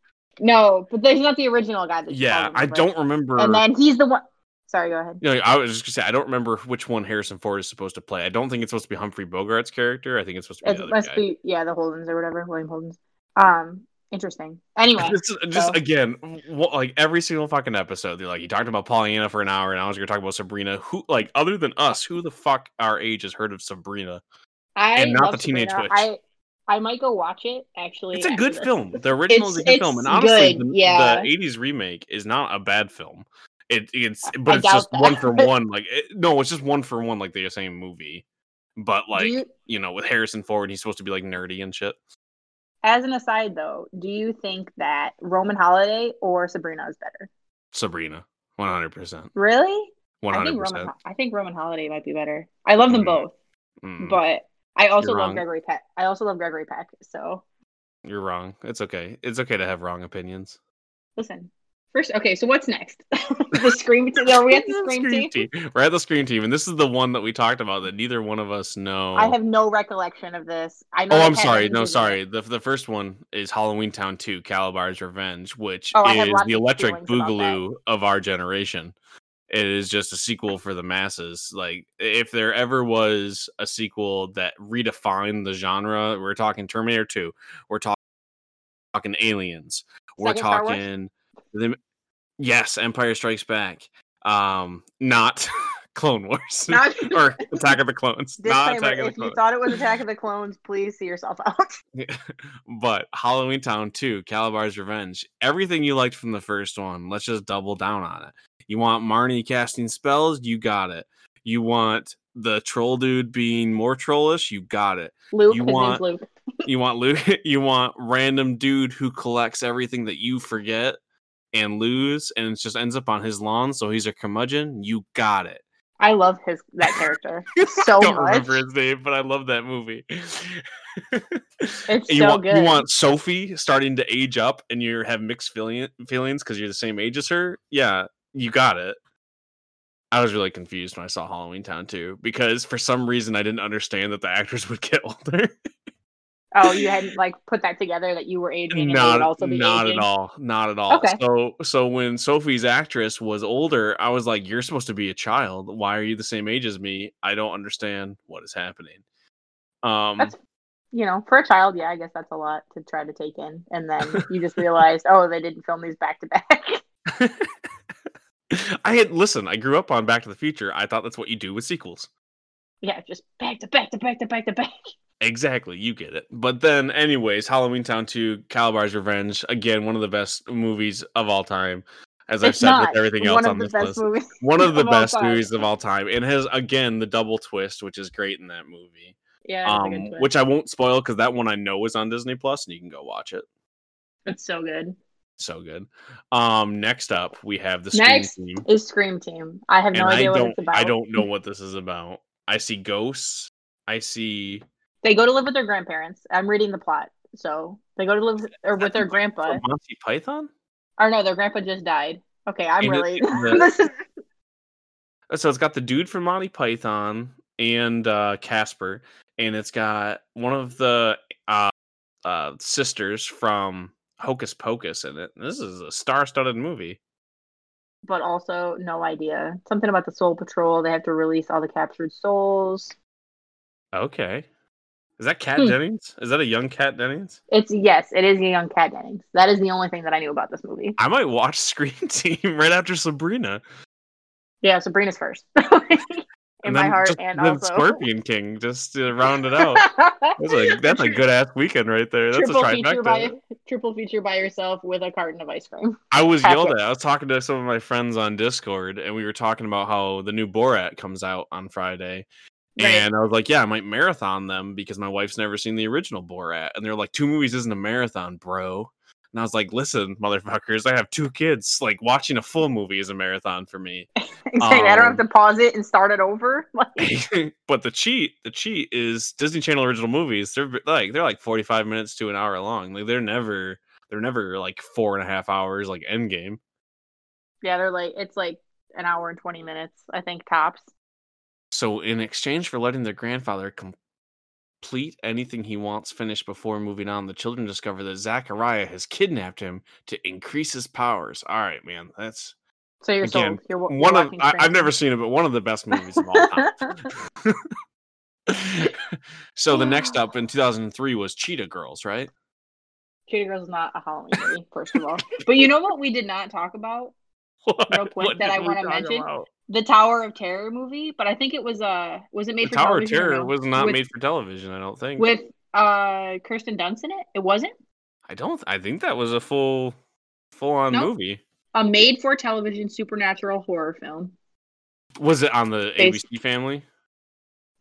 No, but there's not the original guy. That Yeah, I don't remember. And then he's the one. Sorry, go ahead. you know, I was just gonna say I don't remember which one Harrison Ford is supposed to play. I don't think it's supposed to be Humphrey Bogart's character. I think it's supposed to be It the other must guy. be yeah, the Holdens or whatever, William Holdens. Um, interesting. Anyway, is just so- again, like every single fucking episode, they're like, you talked about Pollyanna for an hour, and I was gonna talk about Sabrina. Who, like, other than us, who the fuck our age has heard of Sabrina? I and not the Teenage Sabrina. Witch. I I might go watch it actually. It's a good this. film. The original is a good film, and honestly, good, the, yeah. the '80s remake is not a bad film. It, it's, but it's just one for one. Like, it, no, it's just one for one, like the same movie. But like, you, you know, with Harrison Ford, he's supposed to be like nerdy and shit. As an aside though, do you think that Roman Holiday or Sabrina is better? Sabrina, one hundred percent, Really? one I hundred think Roman. percent. I think Roman Holiday might be better. I love them Mm. both, Mm, but I also You're love wrong. Gregory Peck. I also love Gregory Peck. So You're wrong. It's okay. It's okay to have wrong opinions. listen. First, okay. So what's next? the scream. Team. Are we at the scream, team? team. We're at the scream team, and this is the one that we talked about that neither one of us know. I have no recollection of this. I know. Oh, I'm sorry. No, is it. sorry. The the first one is Halloween Town 2, Kalabar's Revenge, which Oh, is the electric feelings about that. boogaloo of our generation. It is just a sequel for the masses. Like if there ever was a sequel that redefined the genre, we're talking Terminator 2. We're talking talking Aliens. We're Second Star Wars? talking the, yes, Empire Strikes Back. Um not Clone Wars Not- or Attack of the Clones. Not Attack of the If you Clones. thought it was Attack of the Clones, please see yourself out. but Halloween Town 2, Kalabar's Revenge, everything you liked from the first one, let's just double down on it. You want Marnie casting spells? You got it. You want the troll dude being more trollish? You got it. Luke, You want- Luke. You want Luke? You want random dude who collects everything that you forget and lose, and it just ends up on his lawn, so he's a curmudgeon? You got it. I love his that character so I don't much. remember his name, but I love that movie. It's you so want good. you want Sophie starting to age up, and you have mixed feeling, feelings because you're the same age as her. Yeah, you got it. I was really confused when I saw Halloween Town too, because for some reason I didn't understand that the actors would get older. Oh, you hadn't like put that together that you were aging and not also not aging. at all, not at all. Okay. So so when Sophie's actress was older, I was like, "You're supposed to be a child. Why are you the same age as me? I don't understand what is happening." Um, That's you know, for a child, yeah, I guess that's a lot to try to take in, and then you just realize, oh, they didn't film these back to back. I had listen. I grew up on Back to the Future. I thought that's what you do with sequels. Yeah, just back to back to back to back to back. Exactly, you get it. But then, anyways, Halloween Town 2, Kalabar's Revenge, again, one of the best movies of all time. As I've It's said with everything else one on of the this best list. movies. One of the best time. movies of all time. And has again the double twist, which is great in that movie. Yeah, Um, which I won't spoil because that one I know is on Disney Plus and you can go watch it. it's so good. So good. Um, next up we have the Scream Next team. is Scream Team. I have no and I idea what it's about. I don't know what this is about. I see ghosts. I see They go to live with their grandparents. I'm reading the plot. So they go to live with, or with their grandpa. Monty Python. Or no, their grandpa just died. Okay, I'm And really. the- this is So it's got the dude from Monty Python and uh Casper, and it's got one of the uh, uh sisters from Hocus Pocus in it. This is a star-studded movie. but also no idea. Something about the Soul Patrol. They have to release all the captured souls. Okay. Is that Kat Hmm. Dennings? Is that a young Kat Dennings? It's yes, it is a young Kat Dennings. That is the only thing that I knew about this movie. I might watch Scream Team right after Sabrina. Yeah, Sabrina's first. In my heart, just- and then also Scorpion King just to round it out. That's a that's a good ass weekend right there. That's triple a feature by triple feature by yourself with a carton of ice cream. I was Pack yelled it. at. I was talking to some of my friends on Discord, and we were talking about how the new Borat comes out on Friday. And I was like, yeah, I might marathon them because my wife's never seen the original Borat. And they're like, two movies isn't a marathon, bro. And I was like, listen, motherfuckers, I have two kids. Like, watching a full movie is a marathon for me. Exactly. I don't have Um, to pause it and start it over. Like, but the cheat, the cheat is Disney Channel original movies. They're like they're like forty five minutes to an hour long. Like they're never they're never like four and a half hours like Endgame. yeah, they're like it's like an hour and twenty minutes, I think tops. So in exchange for letting their grandfather complete anything he wants finished before moving on, the children discover that Zachariah has kidnapped him to increase his powers. All right, man, that's So you're Again, sold. You're, you're one of I, I've never seen it, but one of the best movies of all time. so the next up in 2003 was Cheetah Girls, right? Cheetah Girls is not a Halloween movie, first of all. But you know what we did not talk about? What, Real quick, that I wanna mention? about? The Tower of Terror movie, but I think it was uh was it made for television? The for Tower of television or Terror no? was not with, made for television. I don't think. with uh Kirsten Dunst in it. It wasn't I don't. I think that was a full, full-on Nope. movie. a made for television supernatural horror film. Was it on the Based- ABC Family?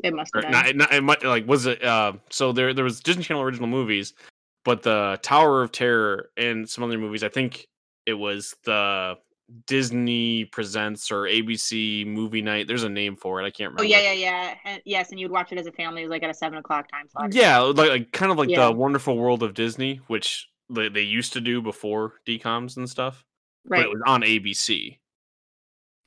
It must have been. not, not, it might like was it? Uh, so there, there was Disney Channel original movies, but the Tower of Terror and some other movies. I think it was the Disney Presents or ABC Movie Night. There's a name for it. I can't remember. Oh yeah, yeah, yeah. Yes, and you'd watch it as a family. It was like at a seven o'clock time slot. Yeah, like, like kind of like Yeah. the Wonderful World of Disney, which they, they used to do before DCOMs and stuff. But right. it was on ABC.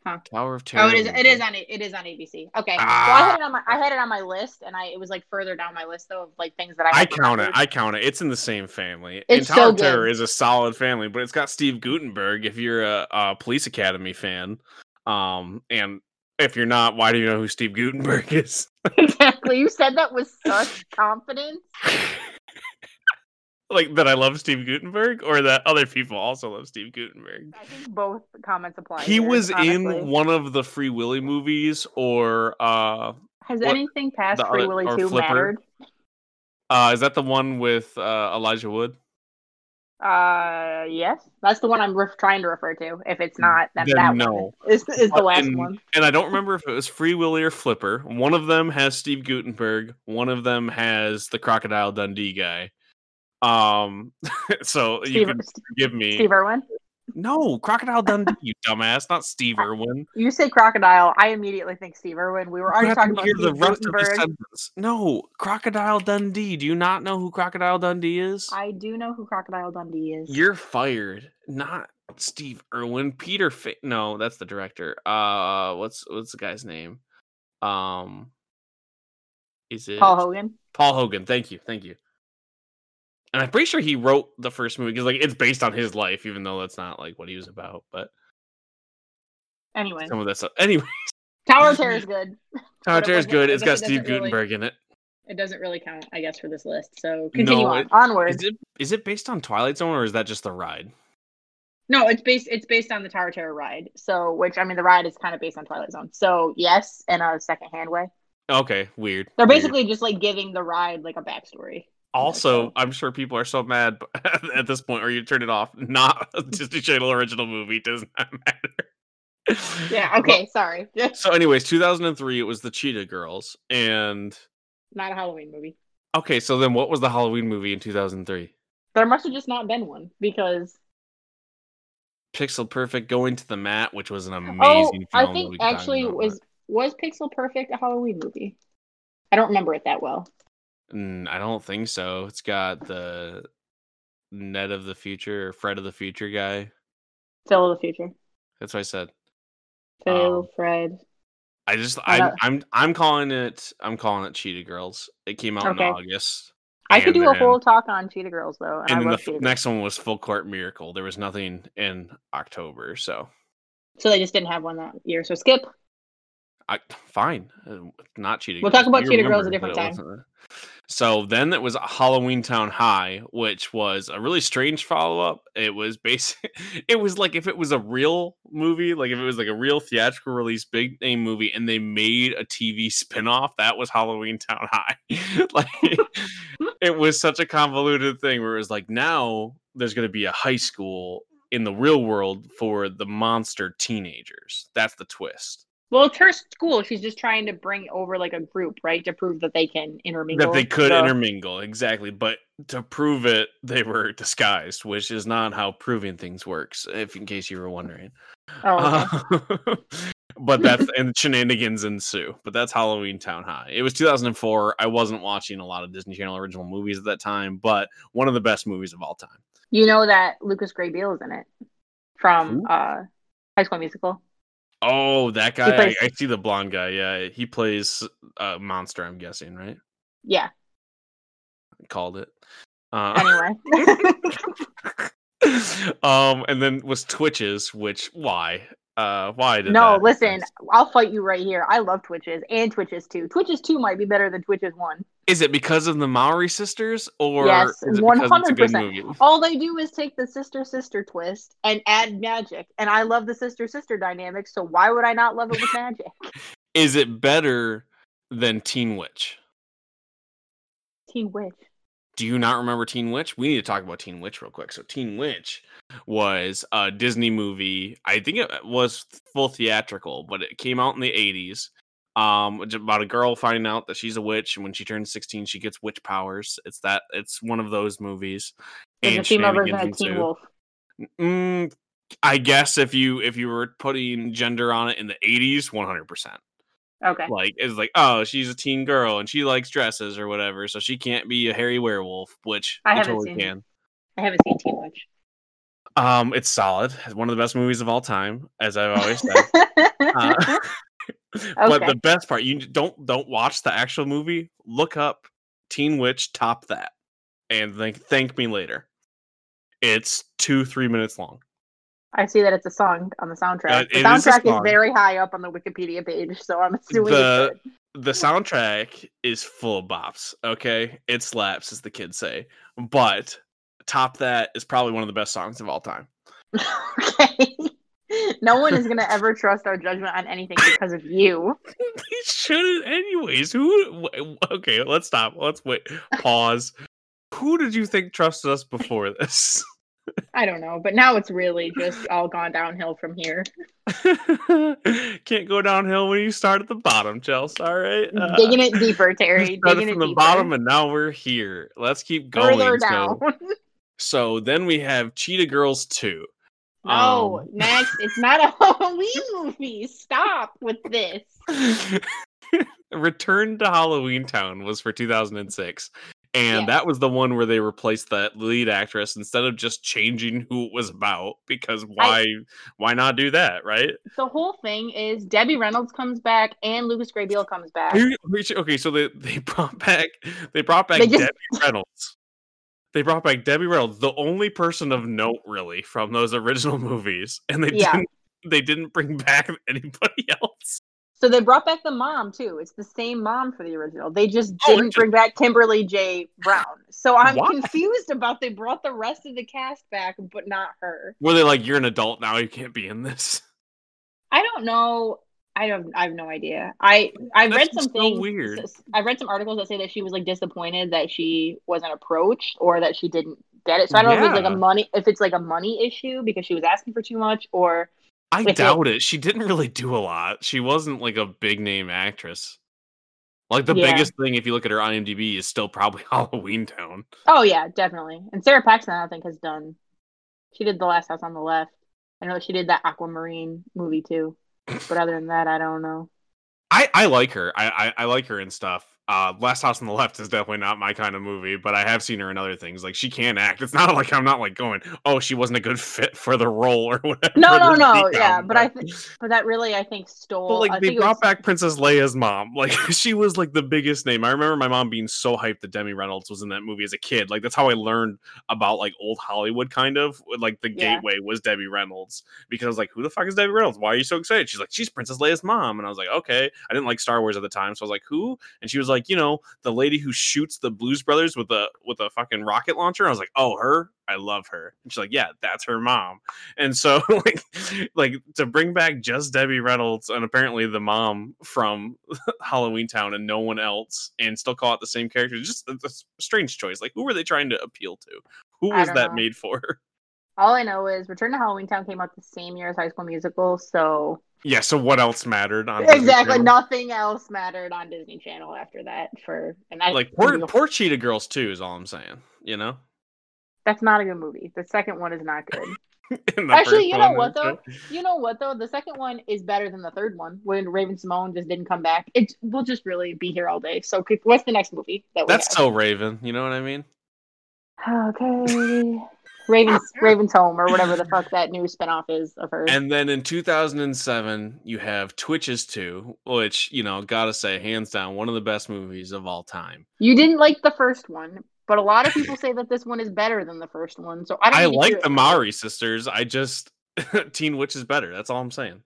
Huh. Tower of Terror. Oh, it is. It is on. It is on ABC. Okay. Well, I Ah. had it on my. I had it on my list, and I it was like further down my list though of like things that I. I count it. I count it. It's in the same family. It's and Tower so of Terror is a solid family, but it's got Steve Guttenberg. If you're a, a Police Academy fan, um, and if you're not, why do you know who Steve Guttenberg is? exactly. You said that with such confidence. Like that, I love Steve Guttenberg, or that other people also love Steve Guttenberg. I think both comments apply. He here, was in one of the Free Willy movies, or uh, Has what- anything past the Free Willy two Flipper? mattered? uh, is that the one with uh, Elijah Wood? Uh, yes, that's the one I'm ref- trying to refer to. If it's not, then, Then that no. one is is the last in- one. and I don't remember if it was Free Willy or Flipper. One of them has Steve Guttenberg. One of them has the Crocodile Dundee guy. Um, so you can give me Steve Irwin. no Crocodile Dundee, you dumbass, not Steve Irwin. You say crocodile, I immediately think Steve Irwin. We were already talking about the rest of the sentence. No, Crocodile Dundee. Do you not know who Crocodile Dundee is? I do know who Crocodile Dundee is. You're fired. Not Steve Irwin. Peter. Fa- no, that's the director. Uh, what's what's the guy's name? Um, is it Paul Hogan. Paul Hogan. Thank you, thank you. And I'm pretty sure he wrote the first movie because like it's based on his life, even though that's not like what he was about. But Anyway, some of that stuff. Anyway, Tower of Terror is good. Tower it Terror's wasn't- good. it It's got Steve doesn't really- in it. It doesn't really count, I guess, for this list. So continue No, on. it- Onward. Is it is it based on Twilight Zone or is that just the ride? No, it's based. It's based on the Tower of Terror ride. So, which I mean, the ride is kind of based on Twilight Zone. So, yes, in a second-hand way. Okay, weird. They're weird. basically just like giving the ride like a backstory. Also, I'm sure people are so mad at this point, or you turn it off. Not a Disney Channel original movie does not matter. Yeah. Okay. sorry. So, anyways, 2003, it was the Cheetah Girls, and Not a Halloween movie. okay, so then what was the Halloween movie in 2003? There must have just not been one because Pixel Perfect going to the mat, which was an oh, amazing oh, film. I think we can talk actually was was Pixel Perfect a Halloween movie. I don't remember it that well. Mm, I don't think so. It's got the Ned of the Future or Fred of the Future guy. Phil of the Future. That's what I said. Phil, Um, Fred. I just I I'm I'm calling it I'm calling it Cheetah Girls. It came out Okay. in August. I could do a whole talk on Cheetah Girls though, and, And then the f- next one was Full Court Miracle. There was nothing in October, so So they just didn't have one that year. So skip. I fine. uh, Not Cheetah We'll Girls. talk about You Cheetah Girls a different time. So then it was Halloween Town High, which was a really strange follow up. It was basic. It was like if it was a real movie, like if it was like a real theatrical release, big name movie, and they made a TV spinoff. That was Halloween Town High. like it was such a convoluted thing where it was like now there's going to be a high school in the real world for the monster teenagers. That's the twist. Well, it's her school. She's just trying to bring over like a group, right, to prove that they can intermingle. That they could So- intermingle, exactly. But to prove it, they were disguised, which is not how proving things works, if in case you were wondering. Oh, okay. Uh, but that's and shenanigans ensue. But that's Halloween Town High. It was 2004. I wasn't watching a lot of Disney Channel original movies at that time, but one of the best movies of all time. you know that Lucas Grabeel is in it from Who? uh, High School Musical. Oh, that guy! plays- I, I see the blonde guy. Yeah, he plays a monster. I'm guessing, right? Yeah. Called it. Uh, Anyway, um, and then was Twitches, which why? Uh, why did no, listen, exist? I'll fight you right here. I love Twitches and Twitches two. Twitches two might be better than Twitches one. Is it because of the Mowry sisters, or Yes, is it because it's a good 100%. All they do is take the sister sister twist and add magic, and I love the sister sister dynamic. So why would I not love it with magic? Is it better than Teen Witch? Teen Witch. Do you not remember Teen Witch? We need to talk about Teen Witch real quick. So Teen Witch was a Disney movie. I think it was full theatrical, but it came out in the 80s. Um about a girl finding out that she's a witch and when she turns 16 she gets witch powers. It's that it's one of those movies. There's a And female version of Teen. Wolf. Mm, I guess if you if you were putting gender on it in the 80s, 100%. Okay. Like it's like, oh, she's a teen girl and she likes dresses or whatever, so she can't be a hairy werewolf, which I haven't totally seen can. I haven't seen Teen Witch. Um, it's solid. It's one of the best movies of all time, as I've always said. Uh, But the best part, you don't don't watch the actual movie. Look up Teen Witch top that, and thank thank me later. It's two three minutes long. I see that it's a song on the soundtrack. Uh, the is soundtrack is, song. very high up on the Wikipedia page, so I'm assuming The- The soundtrack is full of bops. Okay, it slaps, as the kids say. But top that is probably one of the best songs of all time. okay. no one is gonna ever trust our judgment on anything because of you. They shouldn't, anyways. Who? Okay, let's stop. Let's wait. Pause. Who did you think trusted us before this? I don't know, but now it's really just all gone downhill from here. Can't go downhill when you start at the bottom, Chelsea. All right. Uh, digging it deeper, Terry. started Digging it from the deeper. bottom, and now we're here. Let's keep going. further So- down. So, then we have Cheetah Girls two. No, Um, next, it's not a Halloween movie. Stop with this. Return to Halloween Town was for 2006. And Yes. that was the one where they replaced that lead actress instead of just changing who it was about. Because why why not do that, right? The whole thing is Debbie Reynolds comes back and Lucas Grabeel comes back. Who- who should- Okay, so they, they brought back they brought back They just- Debbie Reynolds. They brought back Debbie Reynolds, the only person of note really from those original movies, and they Yeah. didn't they didn't bring back anybody else. So they brought back the mom too. It's the same mom for the original. They just Oh, didn't bring back Kimberly J. Brown. So I'm Why? confused about they brought the rest of the cast back, but not her. Were they like, "You're an adult now, you can't be in this"? I don't know. I don't. I have no idea. I I read just some so things. weird. I read some articles that say that she was like disappointed that she wasn't approached or that she didn't get it. So I don't know if it's like a money if it's like a money issue because she was asking for too much or I With it- doubt it. She didn't really do a lot. She wasn't like a big name actress. Like the Yeah. biggest thing, if you look at her on IMDb, is still probably Halloween Town. Oh yeah, definitely. And Sara Paxton, I don't think has done. She did the Last House on the Left. I know she did that Aquamarine movie too. But other than that, I don't know. I, I like her. I, I I like her and stuff. Uh, Last House on the Left is definitely not my kind of movie, but I have seen her in other things. Like she can act. It's not like I'm not like going, oh, she wasn't a good fit for the role or whatever. No, no, no, yeah, but I think, but that really, I think, stole. But like I they brought was, back Princess Leia's mom. Like she was like the biggest name. I remember my mom being so hyped that Debbie Reynolds was in that movie as a kid. Like that's how I learned about like old Hollywood kind of. Like the Yeah. gateway was Debbie Reynolds because I was like, who the fuck is Debbie Reynolds? Why are you so excited? She's like, she's Princess Leia's mom. And I was like, okay. I didn't like Star Wars at the time, so I was like, who? And she was like, like, you know, the lady who shoots the Blues Brothers with a with a fucking rocket launcher. I was like, oh, her, I love her. And she's like, yeah, that's her mom. And so like like to bring back just Debbie Reynolds and apparently the mom from Halloween Town and no one else, and still call it the same character, just a, a strange choice. Like, who were they trying to appeal to? Who was that know. made for? All I know is Return to Halloween Town came out the same year as High School Musical, so yeah. So what else mattered on exactly nothing else mattered on Disney Channel after that for and I like poor poor Cheetah Girls too is all I'm saying. You know, that's not a good movie. The second one is not good. Actually, you know what though? You know what though? The second one is better than the third one when Raven-Symoné just didn't come back. It will just really be here all day. So what's the next movie that That's have? so Raven. You know what I mean? Okay. Raven's Raven's Home or whatever the fuck that new spinoff is of her. And then in 2007, you have Twitches 2, which, you know, gotta say, hands down, one of the best movies of all time. You didn't like the first one, but a lot of people say that this one is better than the first one. So I don't I like the Mowry sisters. I just Teen Witch is better. That's all I'm saying.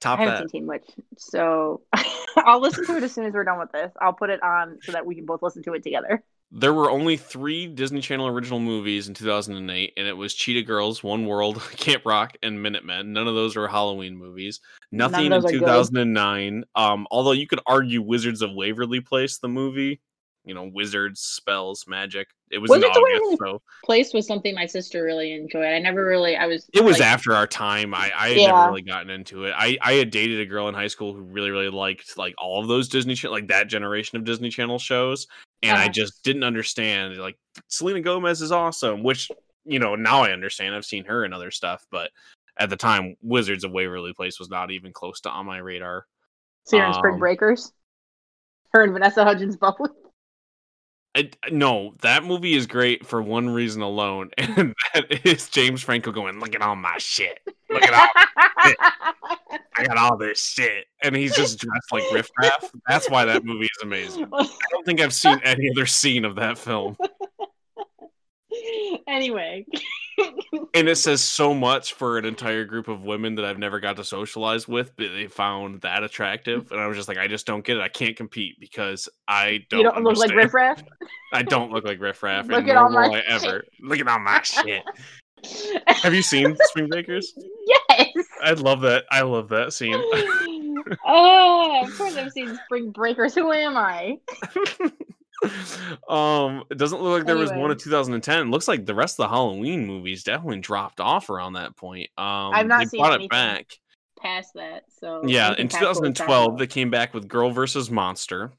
Top I haven't that. seen Teen Witch, so I'll listen to it as soon as we're done with this. I'll put it on so that we can both listen to it together there were only three Disney Channel original movies in 2008, and it was Cheetah Girls, One World, Camp Rock, and Minutemen. None of those were Halloween movies. Nothing in 2009. Um, although you could argue Wizards of Waverly Place, the movie, you know, wizards, spells, magic. It was Wizards in August, so place was something my sister really enjoyed. I never really, I was. It was like, after our time. I I had yeah. never really gotten into it. I I had dated a girl in high school who really really liked like all of those Disney like that generation of Disney Channel shows, and uh-huh. I just didn't understand. Like Selena Gomez is awesome, which you know now I understand. I've seen her and other stuff, but at the time, Wizards of Waverly Place was not even close to on my radar. So you're in Spring um, Breakers. Her and Vanessa Hudgens both. I, no, that movie is great for one reason alone, and that is James Franco going, "Look at all my shit. Look at all. I got all this shit," and he's just dressed like Riff Raff. That's why that movie is amazing. I don't think I've seen any other scene of that film. Anyway, and it says so much for an entire group of women that I've never got to socialize with, but they found that attractive, and I was just like, I just don't get it. I can't compete because I don't. You don't understand. look like Riff Raff. I don't look like Riff Raff, look nor will I ever. Look at all my shit. Have you seen Spring Breakers? Yes. I love that. I love that scene. oh, of course I've seen Spring Breakers. Who am I? um, it doesn't look like there anyway. was one in 2010. It looks like the rest of the Halloween movies definitely dropped off around that point. Um, I've not they seen brought it back past that. So yeah, in 2012 they came back with Girl versus Monster,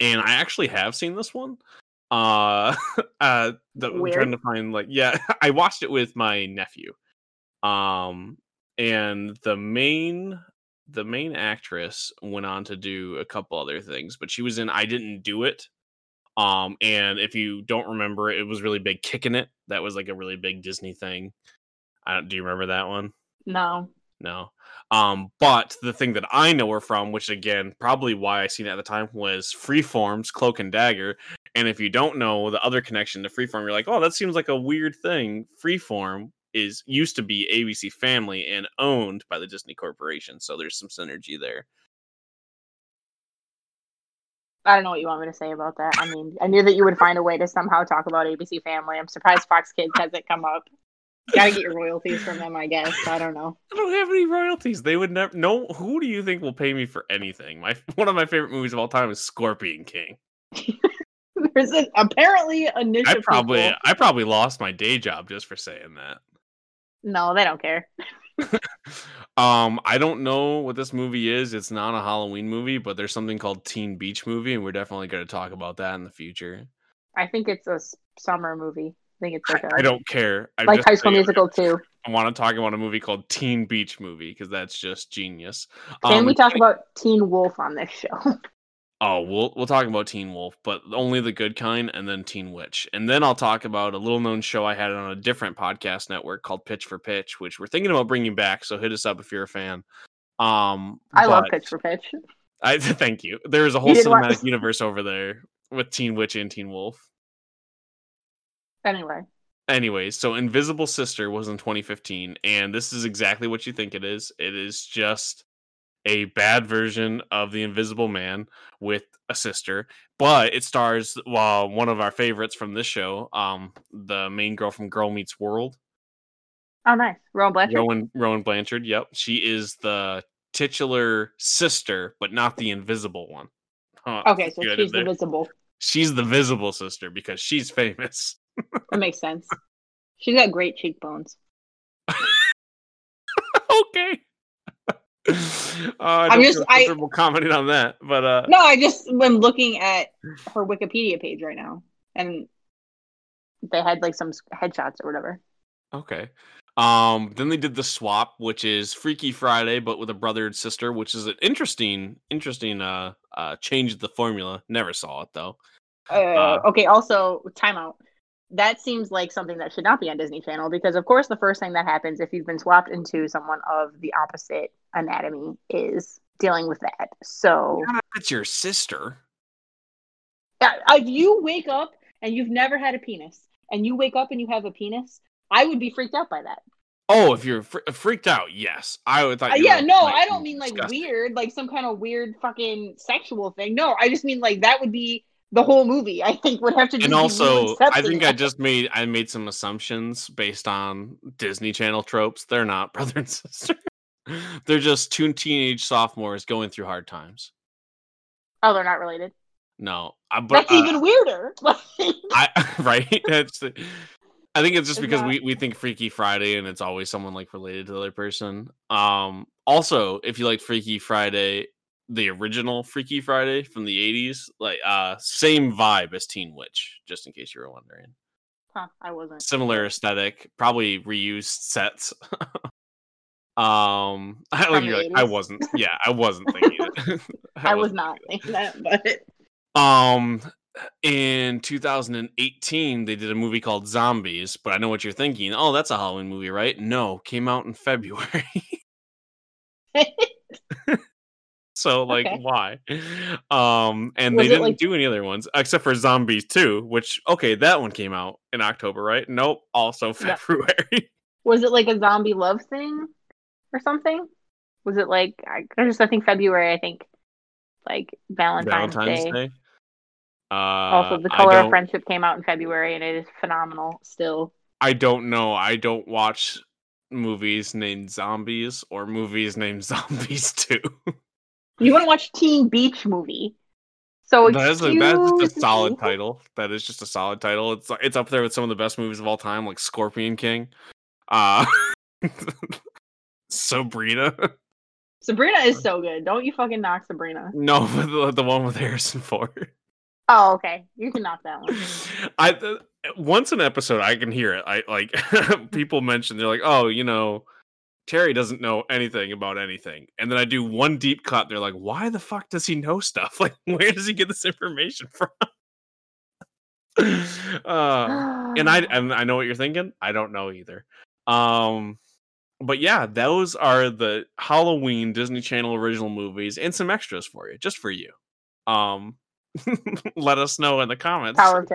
and I actually have seen this one. Uh, uh, the, I'm trying to find like yeah, I watched it with my nephew. Um, and the main the main actress went on to do a couple other things, but she was in I Didn't Do It, um, and if you don't remember, it was really big. Kicking it, that was like a really big Disney thing. I don't do you remember that one? No. No. Um, but the thing that I know her from, which again, probably why I seen it at the time, was Freeform's Cloak and Dagger. And if you don't know the other connection to Freeform, you're like, oh, that seems like a weird thing. Freeform is used to be ABC Family and owned by the Disney Corporation, so there's some synergy there. I don't know what you want me to say about that. I mean, I knew that you would find a way to somehow talk about ABC Family. I'm surprised Fox Kids hasn't come up. Gotta get your royalties from them, I guess. I don't know. I don't have any royalties. They would never. No, who do you think will pay me for anything? My one of my favorite movies of all time is Scorpion King. There's an, apparently a niche. I probably people. I probably lost my day job just for saying that. No, they don't care. um, I don't know what this movie is. It's not a Halloween movie, but there's something called Teen Beach Movie, and we're definitely going to talk about that in the future. I think it's a summer movie. I think it's like a, I don't care. I'm like High School Musical too. I want to talk about a movie called Teen Beach Movie because that's just genius. Can um, we talk about Teen Wolf on this show? Oh, we'll we'll talk about Teen Wolf, but only the good kind, and then Teen Witch, and then I'll talk about a little known show I had on a different podcast network called Pitch for Pitch, which we're thinking about bringing back. So hit us up if you're a fan. Um, I love Pitch for Pitch. I thank you. There is a whole cinematic watch. universe over there with Teen Witch and Teen Wolf. Anyway. Anyways, so Invisible Sister was in 2015, and this is exactly what you think it is. It is just a bad version of the Invisible Man with a sister, but it stars well one of our favorites from this show, um, the main girl from Girl Meets World. Oh, nice. Rowan Blanchard. Rowan Rowan Blanchard. Yep, she is the titular sister, but not the invisible one. Huh, Okay, so she's the visible. she's the visible sister because she's famous. That makes sense. She's got great cheekbones. okay. Uh, I I'm just- I- commenting on that, but uh, No, I just am looking at her Wikipedia page right now, and they had like some headshots or whatever. Okay. Um, then they did the swap, which is Freaky Friday, but with a brother and sister, which is an interesting, interesting uh uh change of the formula. Never saw it though. Uh, Uh, okay, also timeout. That seems like something that should not be on Disney Channel because, of course, the first thing that happens if you've been swapped into someone of the opposite anatomy is dealing with that. So, that's your sister. If you wake up and you've never had a penis, and you wake up and you have a penis, I would be freaked out by that. Oh, if you're fr- freaked out, yes, I would. Uh, Thought you yeah, no, like, I don't mean like disgusting. weird, like some kind of weird fucking sexual thing. No, I just mean like that would be the whole movie. I think would have to. And also, I think I just made I made some assumptions based on Disney Channel tropes. They're not brother and sister. They're just two teenage sophomores going through hard times. Oh, they're not related. No, I, but That's uh, even weirder. I right. It's, I think it's just because that- we, we think Freaky Friday and it's always someone like related to the other person. Um, also, if you like Freaky Friday, the original Freaky Friday from the '80s, like uh, same vibe as Teen Witch. Just in case you were wondering, huh, I wasn't. similar aesthetic, probably reused sets. um, I like you're like I wasn't. Yeah, I wasn't thinking. it. I was wasn't not thinking that, but Um, in 2018, they did a movie called Zombies, but I know what you're thinking. Oh, that's a Halloween movie, right? No, came out in February. So, like, Okay. why? Um, and Was they didn't like- do any other ones except for Zombies 2, which okay, that one came out in October, right? Nope, also Yeah. February. was it like a zombie love thing or something? Was it like I just I think February? I think like Valentine's, Valentine's Day. Day. Uh, Also, the color of friendship came out in February, and it is phenomenal. Still, I don't know. I don't watch movies named Zombies or movies named Zombies 2. You want to watch Teen Beach Movie? So that is a, that is a solid me. title. That is just a solid title. It's it's up there with some of the best movies of all time, like Scorpion King. Uh Sabrina. Sabrina is so good. Don't you fucking knock Sabrina? No, the, the one with Harrison Ford. Oh, okay. You can knock that one. I th- once an episode I can hear it. I like people mention they're like, "Oh, you know, Terry doesn't know anything about anything." And then I do one deep cut. They're like, "Why the fuck does he know stuff? Like, where does he get this information from?" uh, and I and I know what you're thinking. I don't know either. Um, but yeah, those are the Halloween Disney Channel original movies and some extras for you, just for you. Um, let us know in the comments Power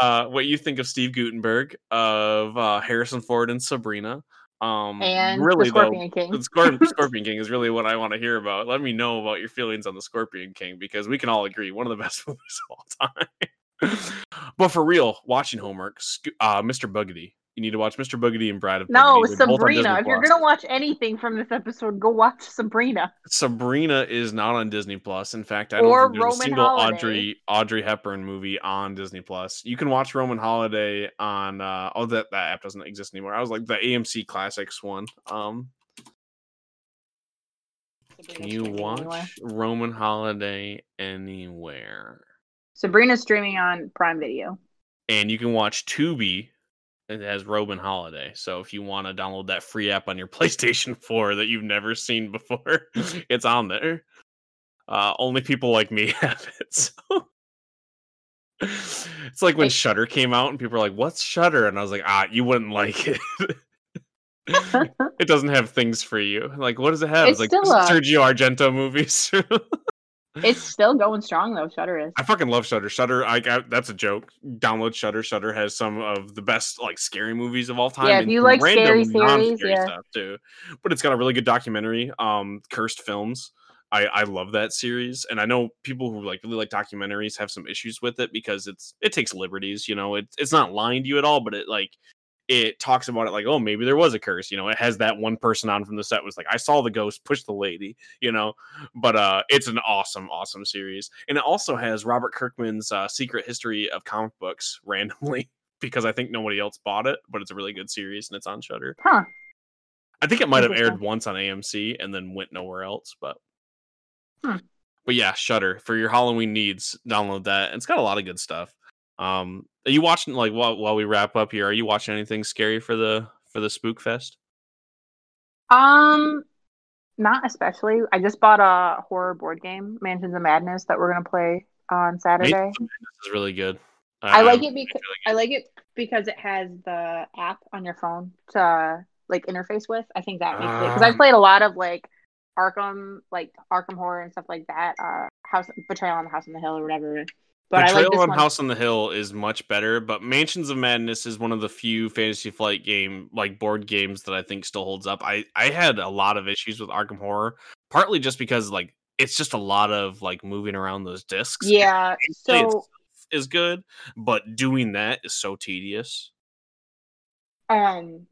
uh, what you think of Steve Guttenberg, of uh, Harrison Ford and Sabrina. Um, and really the Scorpion though, King. the Scorp- Scorpion King is really what I want to hear about. Let me know about your feelings on the Scorpion King because we can all agree one of the best movies of all time. but for real, watching homework, uh, Mr. Boogedy. You need to watch Mr. Boogedy and Bride of No, Boogedy. They're both on Sabrina. If you're gonna watch anything from this episode, go watch Sabrina. Sabrina is not on Disney Plus. In fact, I don't Or think there's Roman a single Holiday. Audrey Audrey Hepburn movie on Disney Plus. You can watch Roman Holiday on uh oh that that app doesn't exist anymore. I was like the AMC Classics one. Um can you watch anywhere. Roman Holiday anywhere? Sabrina's streaming on Prime Video. And you can watch Tubi. It has Roman Holiday. So if you want to download that free app on your PlayStation 4 that you've never seen before, it's on there. Uh, only people like me have it. So it's like when Like- Shudder came out and people were like, "What's Shudder?" And I was like, "Ah, you wouldn't like it. it doesn't have things for you. Like, what does it have? It's like still a- Sergio Argento movies." It's still going strong though. Shudder is. I fucking love Shudder. Shudder, I, I that's a joke. Download Shudder. Shudder has some of the best like scary movies of all time. Yeah, if you like scary series, yeah. stuff too. But it's got a really good documentary. Um, Cursed Films. I I love that series, and I know people who like really like documentaries have some issues with it because it's it takes liberties. You know, it's it's not lying to you at all, but it like it talks about it like, oh, maybe there was a curse. You know, it has that one person on from the set was like, I saw the ghost push the lady. You know, but uh, it's an awesome, awesome series, and it also has Robert Kirkman's uh, Secret History of Comic Books randomly because I think nobody else bought it, but it's a really good series and it's on Shudder. Huh. I think it might have aired once on AMC and then went nowhere else, but. Hmm. But yeah, Shudder for your Halloween needs. Download that. It's got a lot of good stuff. Um, are you watching like while while we wrap up here? Are you watching anything scary for the for the Spook Fest? Um, not especially. I just bought a horror board game, Mansions of Madness, that we're gonna play on Saturday. This is really good. I like Um, it because I like it because it has the app on your phone to like interface with. I think that makes it because Ah. I've played a lot of like Arkham, like Arkham Horror and stuff like that. Uh, House Betrayal on the House on the Hill or whatever. But I Betrayal like on one. House on the Hill is much better, but Mansions of Madness is one of the few Fantasy Flight game like board games that I think still holds up. I I had a lot of issues with Arkham Horror, partly just because like it's just a lot of like moving around those discs. Yeah. So is good, but doing that is so tedious. Um,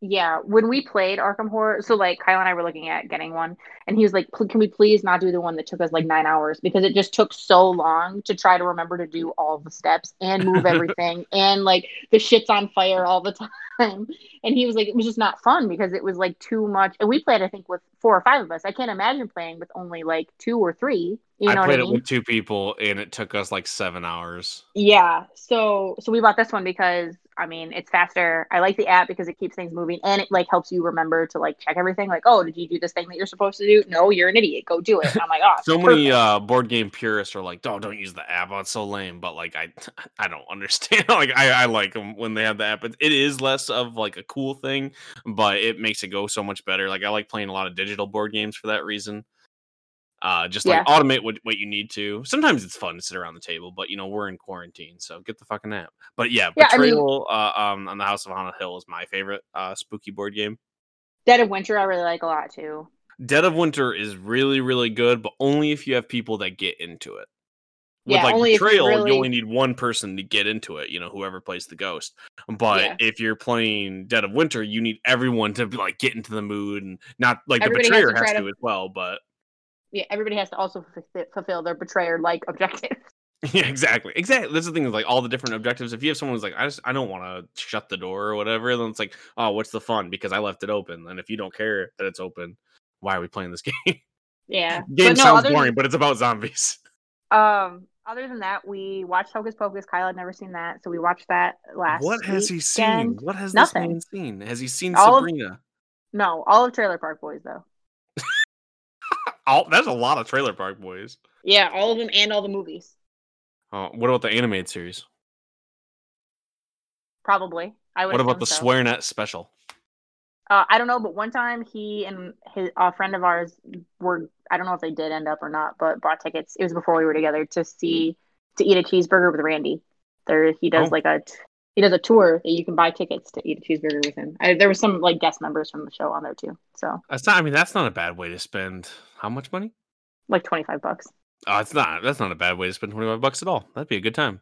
yeah, when we played Arkham Horror, so like Kyle and I were looking at getting one, and he was like, "Can we please not do the one that took us like nine hours because it just took so long to try to remember to do all the steps and move everything, and like the shit's on fire all the time." And he was like, "It was just not fun because it was like too much." And we played, I think, with four or five of us. I can't imagine playing with only like two or three. You know I played I it with two people and it took us like seven hours. Yeah. So so we bought this one because I mean it's faster. I like the app because it keeps things moving and it like helps you remember to like check everything. Like, oh, did you do this thing that you're supposed to do? No, you're an idiot. Go do it. And I'm like, oh, so many uh board game purists are like oh don't use the app oh, it's so lame but like i i don't understand like i i like them when they have the app it, it is less of like a cool thing but it makes it go so much better like i like playing a lot of digital board games for that reason uh just like automate what, what you need to sometimes it's fun to sit around the table but you know we're in quarantine so get the fucking app but yeah Yeah, I mean- betrayal uh, um on the house of a hill is my favorite uh spooky board game Dead of Winter I really like a lot too. Dead of Winter is really, really good, but only if you have people that get into it. With Yeah, like only Betrayal, really- you only need one person to get into it, you know, whoever plays the ghost. But Yeah. if you're playing Dead of Winter, you need everyone to be, like get into the mood and not like Everybody the has betrayer to has to, to- as well, but Yeah, everybody has to also fulfill, fulfill their betrayer like objective. yeah, exactly. Exactly. That's the thing with like all the different objectives. If you have someone who's like, I just I don't want to shut the door or whatever, then it's like, oh, what's the fun? Because I left it open. And if you don't care that it's open, why are we playing this game? Yeah. game no, sounds boring, than, but it's about zombies. um other than that, we watched Hocus Pocus. Kyle had never seen that, so we watched that last What has he seen? What has Nothing. this man seen? Has he seen All of- Sabrina? No, all of Trailer Park Boys though. Oh, that's a lot of Trailer Park Boys. Yeah, all of them and all the movies. Uh, what about the animated series? Probably. I would What about the so. SwearNet special? Uh, I don't know, but one time he and his a friend of ours were I don't know if they did end up or not, but bought tickets. It was before we were together to see to eat a cheeseburger with Randy. There he does Oh. like a he does a tour that you can buy tickets to eat a cheeseburger with him. I, there was some like guest members from the show on there too, so That's not. I mean, that's not a bad way to spend. How much money? like twenty five bucks. Oh, it's not. That's not a bad way to spend twenty five bucks at all. That'd be a good time.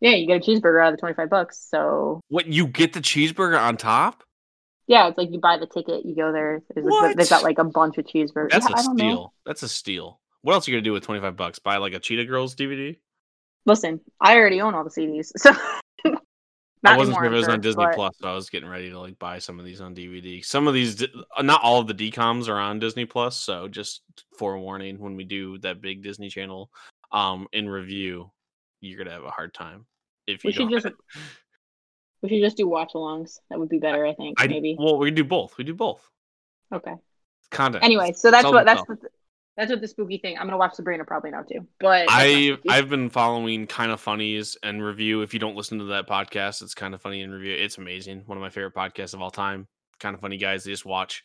Yeah, you get a cheeseburger out of the twenty five bucks. So What you get the cheeseburger on top? yeah, it's like you buy the ticket, you go there. There's What? They've got like a bunch of cheeseburgers. That's yeah, a I don't steal. know. That's a steal. What else are you gonna do with twenty five bucks? Buy like a Cheetah Girls DVD? Listen, I already own all the CDs, so I wasn't sure if it was on Disney but- Plus, so I was getting ready to like buy some of these on DVD. Some of these, uh, not all of the DCOMs are on Disney Plus, so just forewarning when we do that big Disney Channel um in review, you're gonna have a hard time if you We should just we should just do watch alongs. That would be better, I think. I, maybe. well, we do both. We do both. Okay. Content. Anyway, so that's what that's the, that's what the spooky thing. I'm gonna watch Sabrina probably now too. But I. I've been following kind of funnies and review. If you don't listen to that podcast, it's kind of funny in review. It's amazing. One of my favorite podcasts of all time. Kind of funny guys. They just watch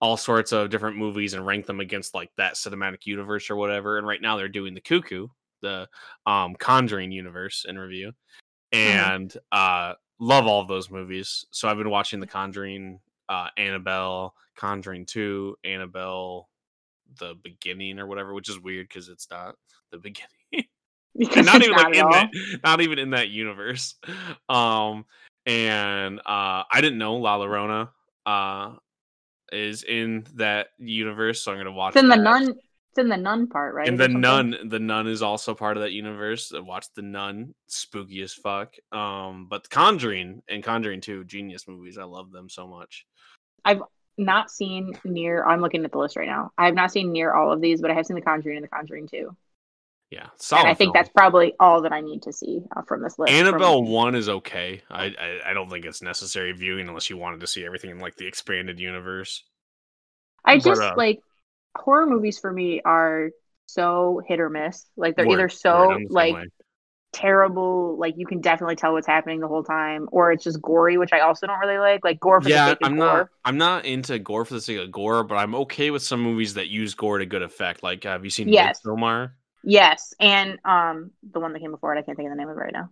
all sorts of different movies and rank them against like that cinematic universe or whatever. And right now they're doing the Cuckoo, the um Conjuring universe in review, and uh love all of those movies. So I've been watching the Conjuring, uh Annabelle, Conjuring Two, Annabelle, the beginning or whatever, which is weird because it's not the beginning. And not even like in all. that not even in that universe um and uh i didn't know la Llorona uh is in that universe so i'm gonna watch It's in the nun. It's in the nun part, right? and the nun the nun is also part of that universe I watched the nun spooky as fuck um but conjuring and conjuring 2 genius movies i love them so much Not seen near. I'm looking at the list right now. I have not seen near all of these, but I have seen the Conjuring and the Conjuring two. yeah And I think film. that's probably all that I need to see uh, from this list. from- Annabelle one is okay. I, I I don't think it's necessary viewing unless you wanted to see everything in like the expanded universe. I but, just uh, like horror movies for me are so hit or miss. Like they're Word, either so I'm the same like way. Terrible, like you can definitely tell what's happening the whole time, or it's just gory, which I also don't really like. Like gore for the yeah, sake of I'm gore. not I'm not into gore for the sake of gore, but I'm okay with some movies that use gore to good effect. Like, have you seen Yes. Midsommar? Yes, and um, the one that came before it, I can't think of the name of it right now.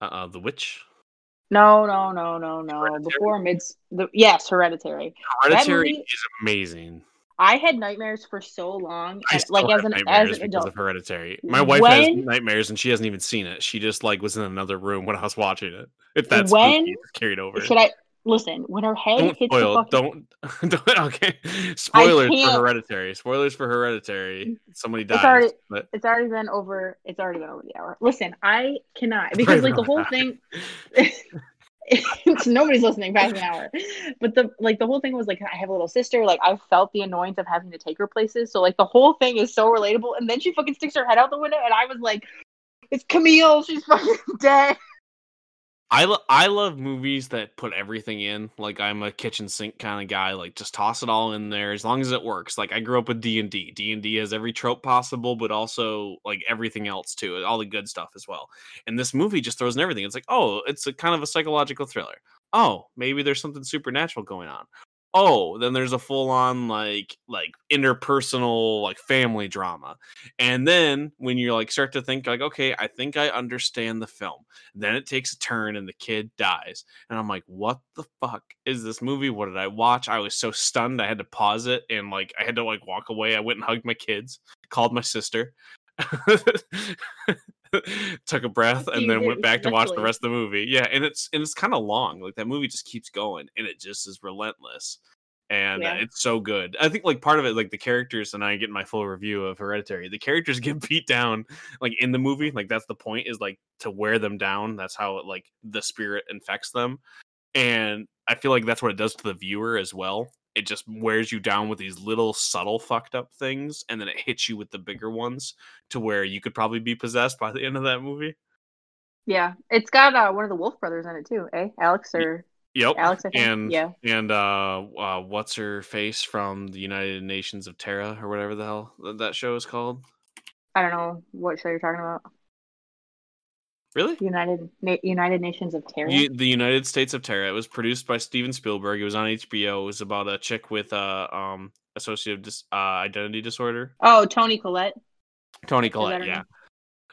Uh, uh, The Witch. No, no, no, no, no. Hereditary? Before mids, the yes, Hereditary. Hereditary movie- is amazing. I had nightmares for so long, I and, still like as an as an adult. of Hereditary. My wife has nightmares and she hasn't even seen it. She just like was in another room when I was watching it. If that's When spooky, it's carried over. Should I listen when her head don't hits spoil. the fucking? Don't, don't. Okay. Spoilers for. Hereditary. Spoilers for Hereditary. Mm. Somebody dies. already- but It's already been over. It's already been over the hour. Listen, I cannot because like the whole thing. nobody's listening past an hour. But the like the whole thing was like i have a little sister like i felt the annoyance of having to take her places. So like the whole thing is so relatable. And then she fucking sticks her head out the window and i was like it's camille. She's fucking dead I lo- I love movies that put everything in. Like I'm a kitchen sink kind of guy. Like just toss it all in there as long as it works. Like I grew up with D and D. D and D has every trope possible, but also like everything else too, all the good stuff as well. And this movie just throws in everything. It's like, oh, it's a kind of a psychological thriller. Oh, maybe there's something supernatural going on. Oh, then there's a full on like like interpersonal like family drama. And then when you like start to think like, okay, I think I understand the film then it takes a turn and the kid dies. And I'm like, what the fuck is this movie? What did I watch? I was so stunned. I had to pause it and like I had to like walk away. I went and hugged my kids, called my sister, took a breath, and then went back to watch the rest of the movie. Yeah, and it's and it's kind of long. Like that movie just keeps going and it just is relentless. And uh, Yeah. it's so good. I think like part of it, like the characters, and I get my full review of Hereditary. The characters get beat down like in the movie like that's the point is like to wear them down that's how it like the spirit infects them and i feel like that's what it does to the viewer as well it just wears you down with these little subtle fucked up things and then it hits you with the bigger ones to where you could probably be possessed by the end of that movie. Yeah it's got uh, one of the Wolff brothers in it too eh? Alex or yep alex i think. and yeah. and uh, uh what's her face from the united nations of terra or whatever the hell that show is called? I don't know what show you're talking about really united united nations of terror U- the United States of Tara. It was produced by Steven Spielberg. It was on HBO. It was about a chick with uh, um associative dis- uh, identity disorder. oh toni collette Toni Collette, yeah.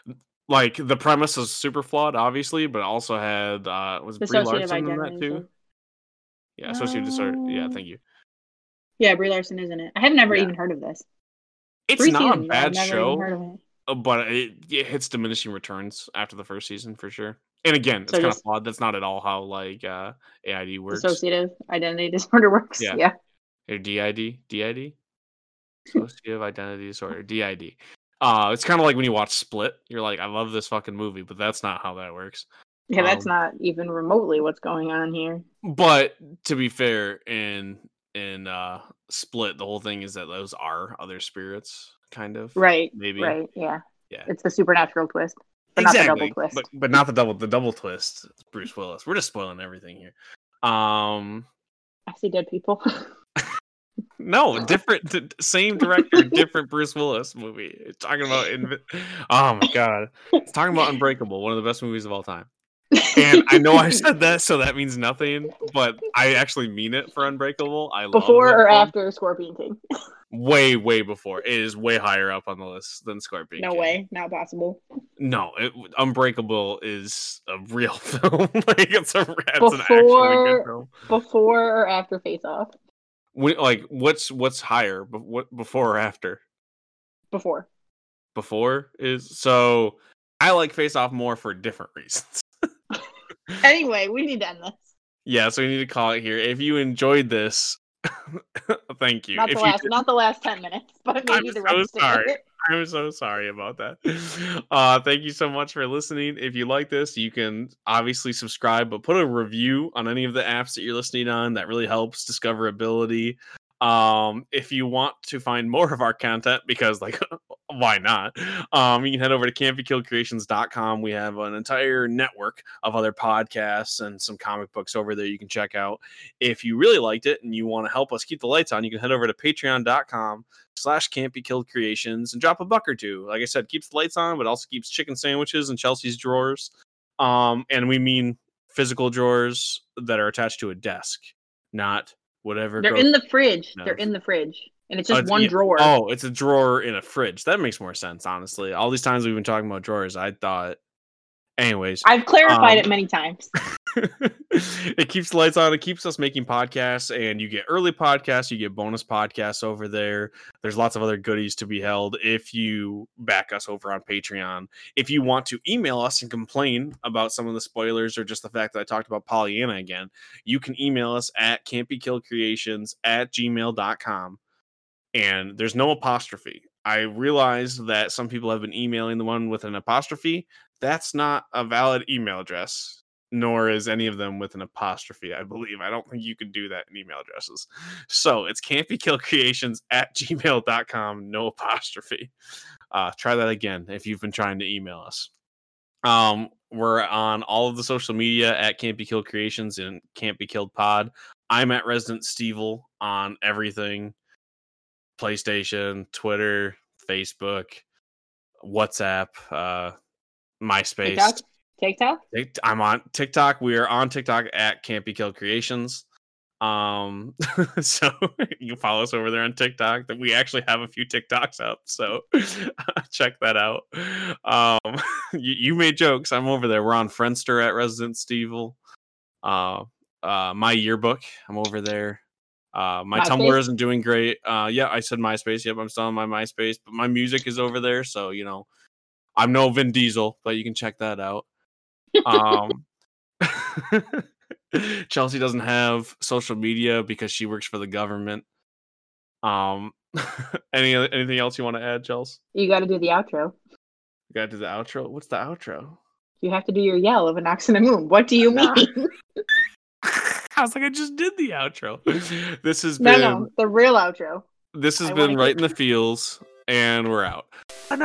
name? Like the premise is super flawed, obviously, but also had uh was Brie Larson in that too? Yeah, associative disorder. Yeah, Uh, thank you. yeah brie larson is in it i have never Yeah. even heard of this It's Three not seasons, a bad never even heard show, of it. But it, it hits diminishing returns after the first season for sure. And again, it's So kind of flawed. That's not at all how like uh AID works. dissociative identity disorder works Yeah. yeah or DID, DID, dissociative identity disorder, DID. Uh, it's kind of like when you watch Split. You're like, I love this fucking movie, but that's not how that works. Yeah, that's Um, not even remotely what's going on here. But to be fair, in in uh Split, the whole thing is that those are other spirits, kind of. Right. Maybe. Right. Yeah. Yeah. It's the supernatural twist. But not the exactly. double twist. But but not the double the double twist. It's Bruce Willis. We're just spoiling everything here. Um. I see dead people. No, different, same director, different Bruce Willis movie. It's talking about, invi- oh my god, it's talking about Unbreakable, one of the best movies of all time. and I know I said that, so that means nothing, but I actually mean it for Unbreakable. I before or after Scorpion King. Way, way before. It is way higher up on the list than Scorpion. No King. way, not possible. No, it, Unbreakable is a real film. like it's a it's an actually Before- good film. Before or after Face Off? When, like what's what's higher? Be- what before or after? Before. Before is so. I like Face Off more for different reasons. Anyway, we need to end this. Yeah, so we need to call it here. If you enjoyed this, thank you. Not the last, not the last ten minutes, but maybe I'm the so rest sorry. of it. I'm so sorry about that. Uh, thank you so much for listening. If you like this, you can obviously subscribe, but put a review on any of the apps that you're listening on. That really helps discoverability. Um, if you want to find more of our content, because like, why not? Um, you can head over to campykillcreations.com. We have an entire network of other podcasts and some comic books over there you can check out. If you really liked it and you want to help us keep the lights on, you can head over to patreon.com slash can't be killed creations and drop a buck or two. Like I said, keeps the lights on, but also keeps chicken sandwiches and Chelsea's drawers. Um, and we mean physical drawers that are attached to a desk, not whatever. They're in the fridge. They're in the fridge, and it's Oh, just it's- one yeah. drawer. Oh, it's a drawer in a fridge. That makes more sense, honestly. All these times we've been talking about drawers, I thought. Anyways, I've clarified um, it many times. it keeps the lights on. It keeps us making podcasts, and you get early podcasts. You get bonus podcasts over there. There's lots of other goodies to be held if you back us over on Patreon. If you want to email us and complain about some of the spoilers or just the fact that I talked about Pollyanna again, you can email us at campykillcreations at gmail.com. And there's no apostrophe. I realize that some people have been emailing the one with an apostrophe. That's not a valid email address nor is any of them with an apostrophe, I believe. I don't think you can do that in email addresses. So it's campykillcreations at gmail.com, no apostrophe. Uh, try that again if you've been trying to email us. Um, we're on all of the social media at Can't Be Killed Creations and Can't Be Killed Pod. I'm at Resident Stevel on everything PlayStation, Twitter, Facebook, WhatsApp, uh, MySpace. TikTok. TikTok. I'm on TikTok. We are on TikTok at Can't Be Killed Creations. Um, so you can follow us over there on TikTok. That we actually have a few TikToks up, so check that out. Um, you, you made jokes. I'm over there. We're on Friendster at Resident Stevel. Uh, uh, my yearbook. I'm over there. Uh, my Tumblr isn't doing great. Uh, yeah, I said MySpace. Yep, I'm still on my MySpace, but my music is over there. So you know, I'm no Vin Diesel, but you can check that out. Um, Chelsea doesn't have social media because she works for the government. Um, any anything else you want to add, Chelsea? You got to do the outro. You got to do the outro. What's the outro? You have to do your yell of Anck-su-namun. What do you mean? I was like, I just did the outro. This has no, been no, the real outro. this has I been right hear- in the feels, and we're out. An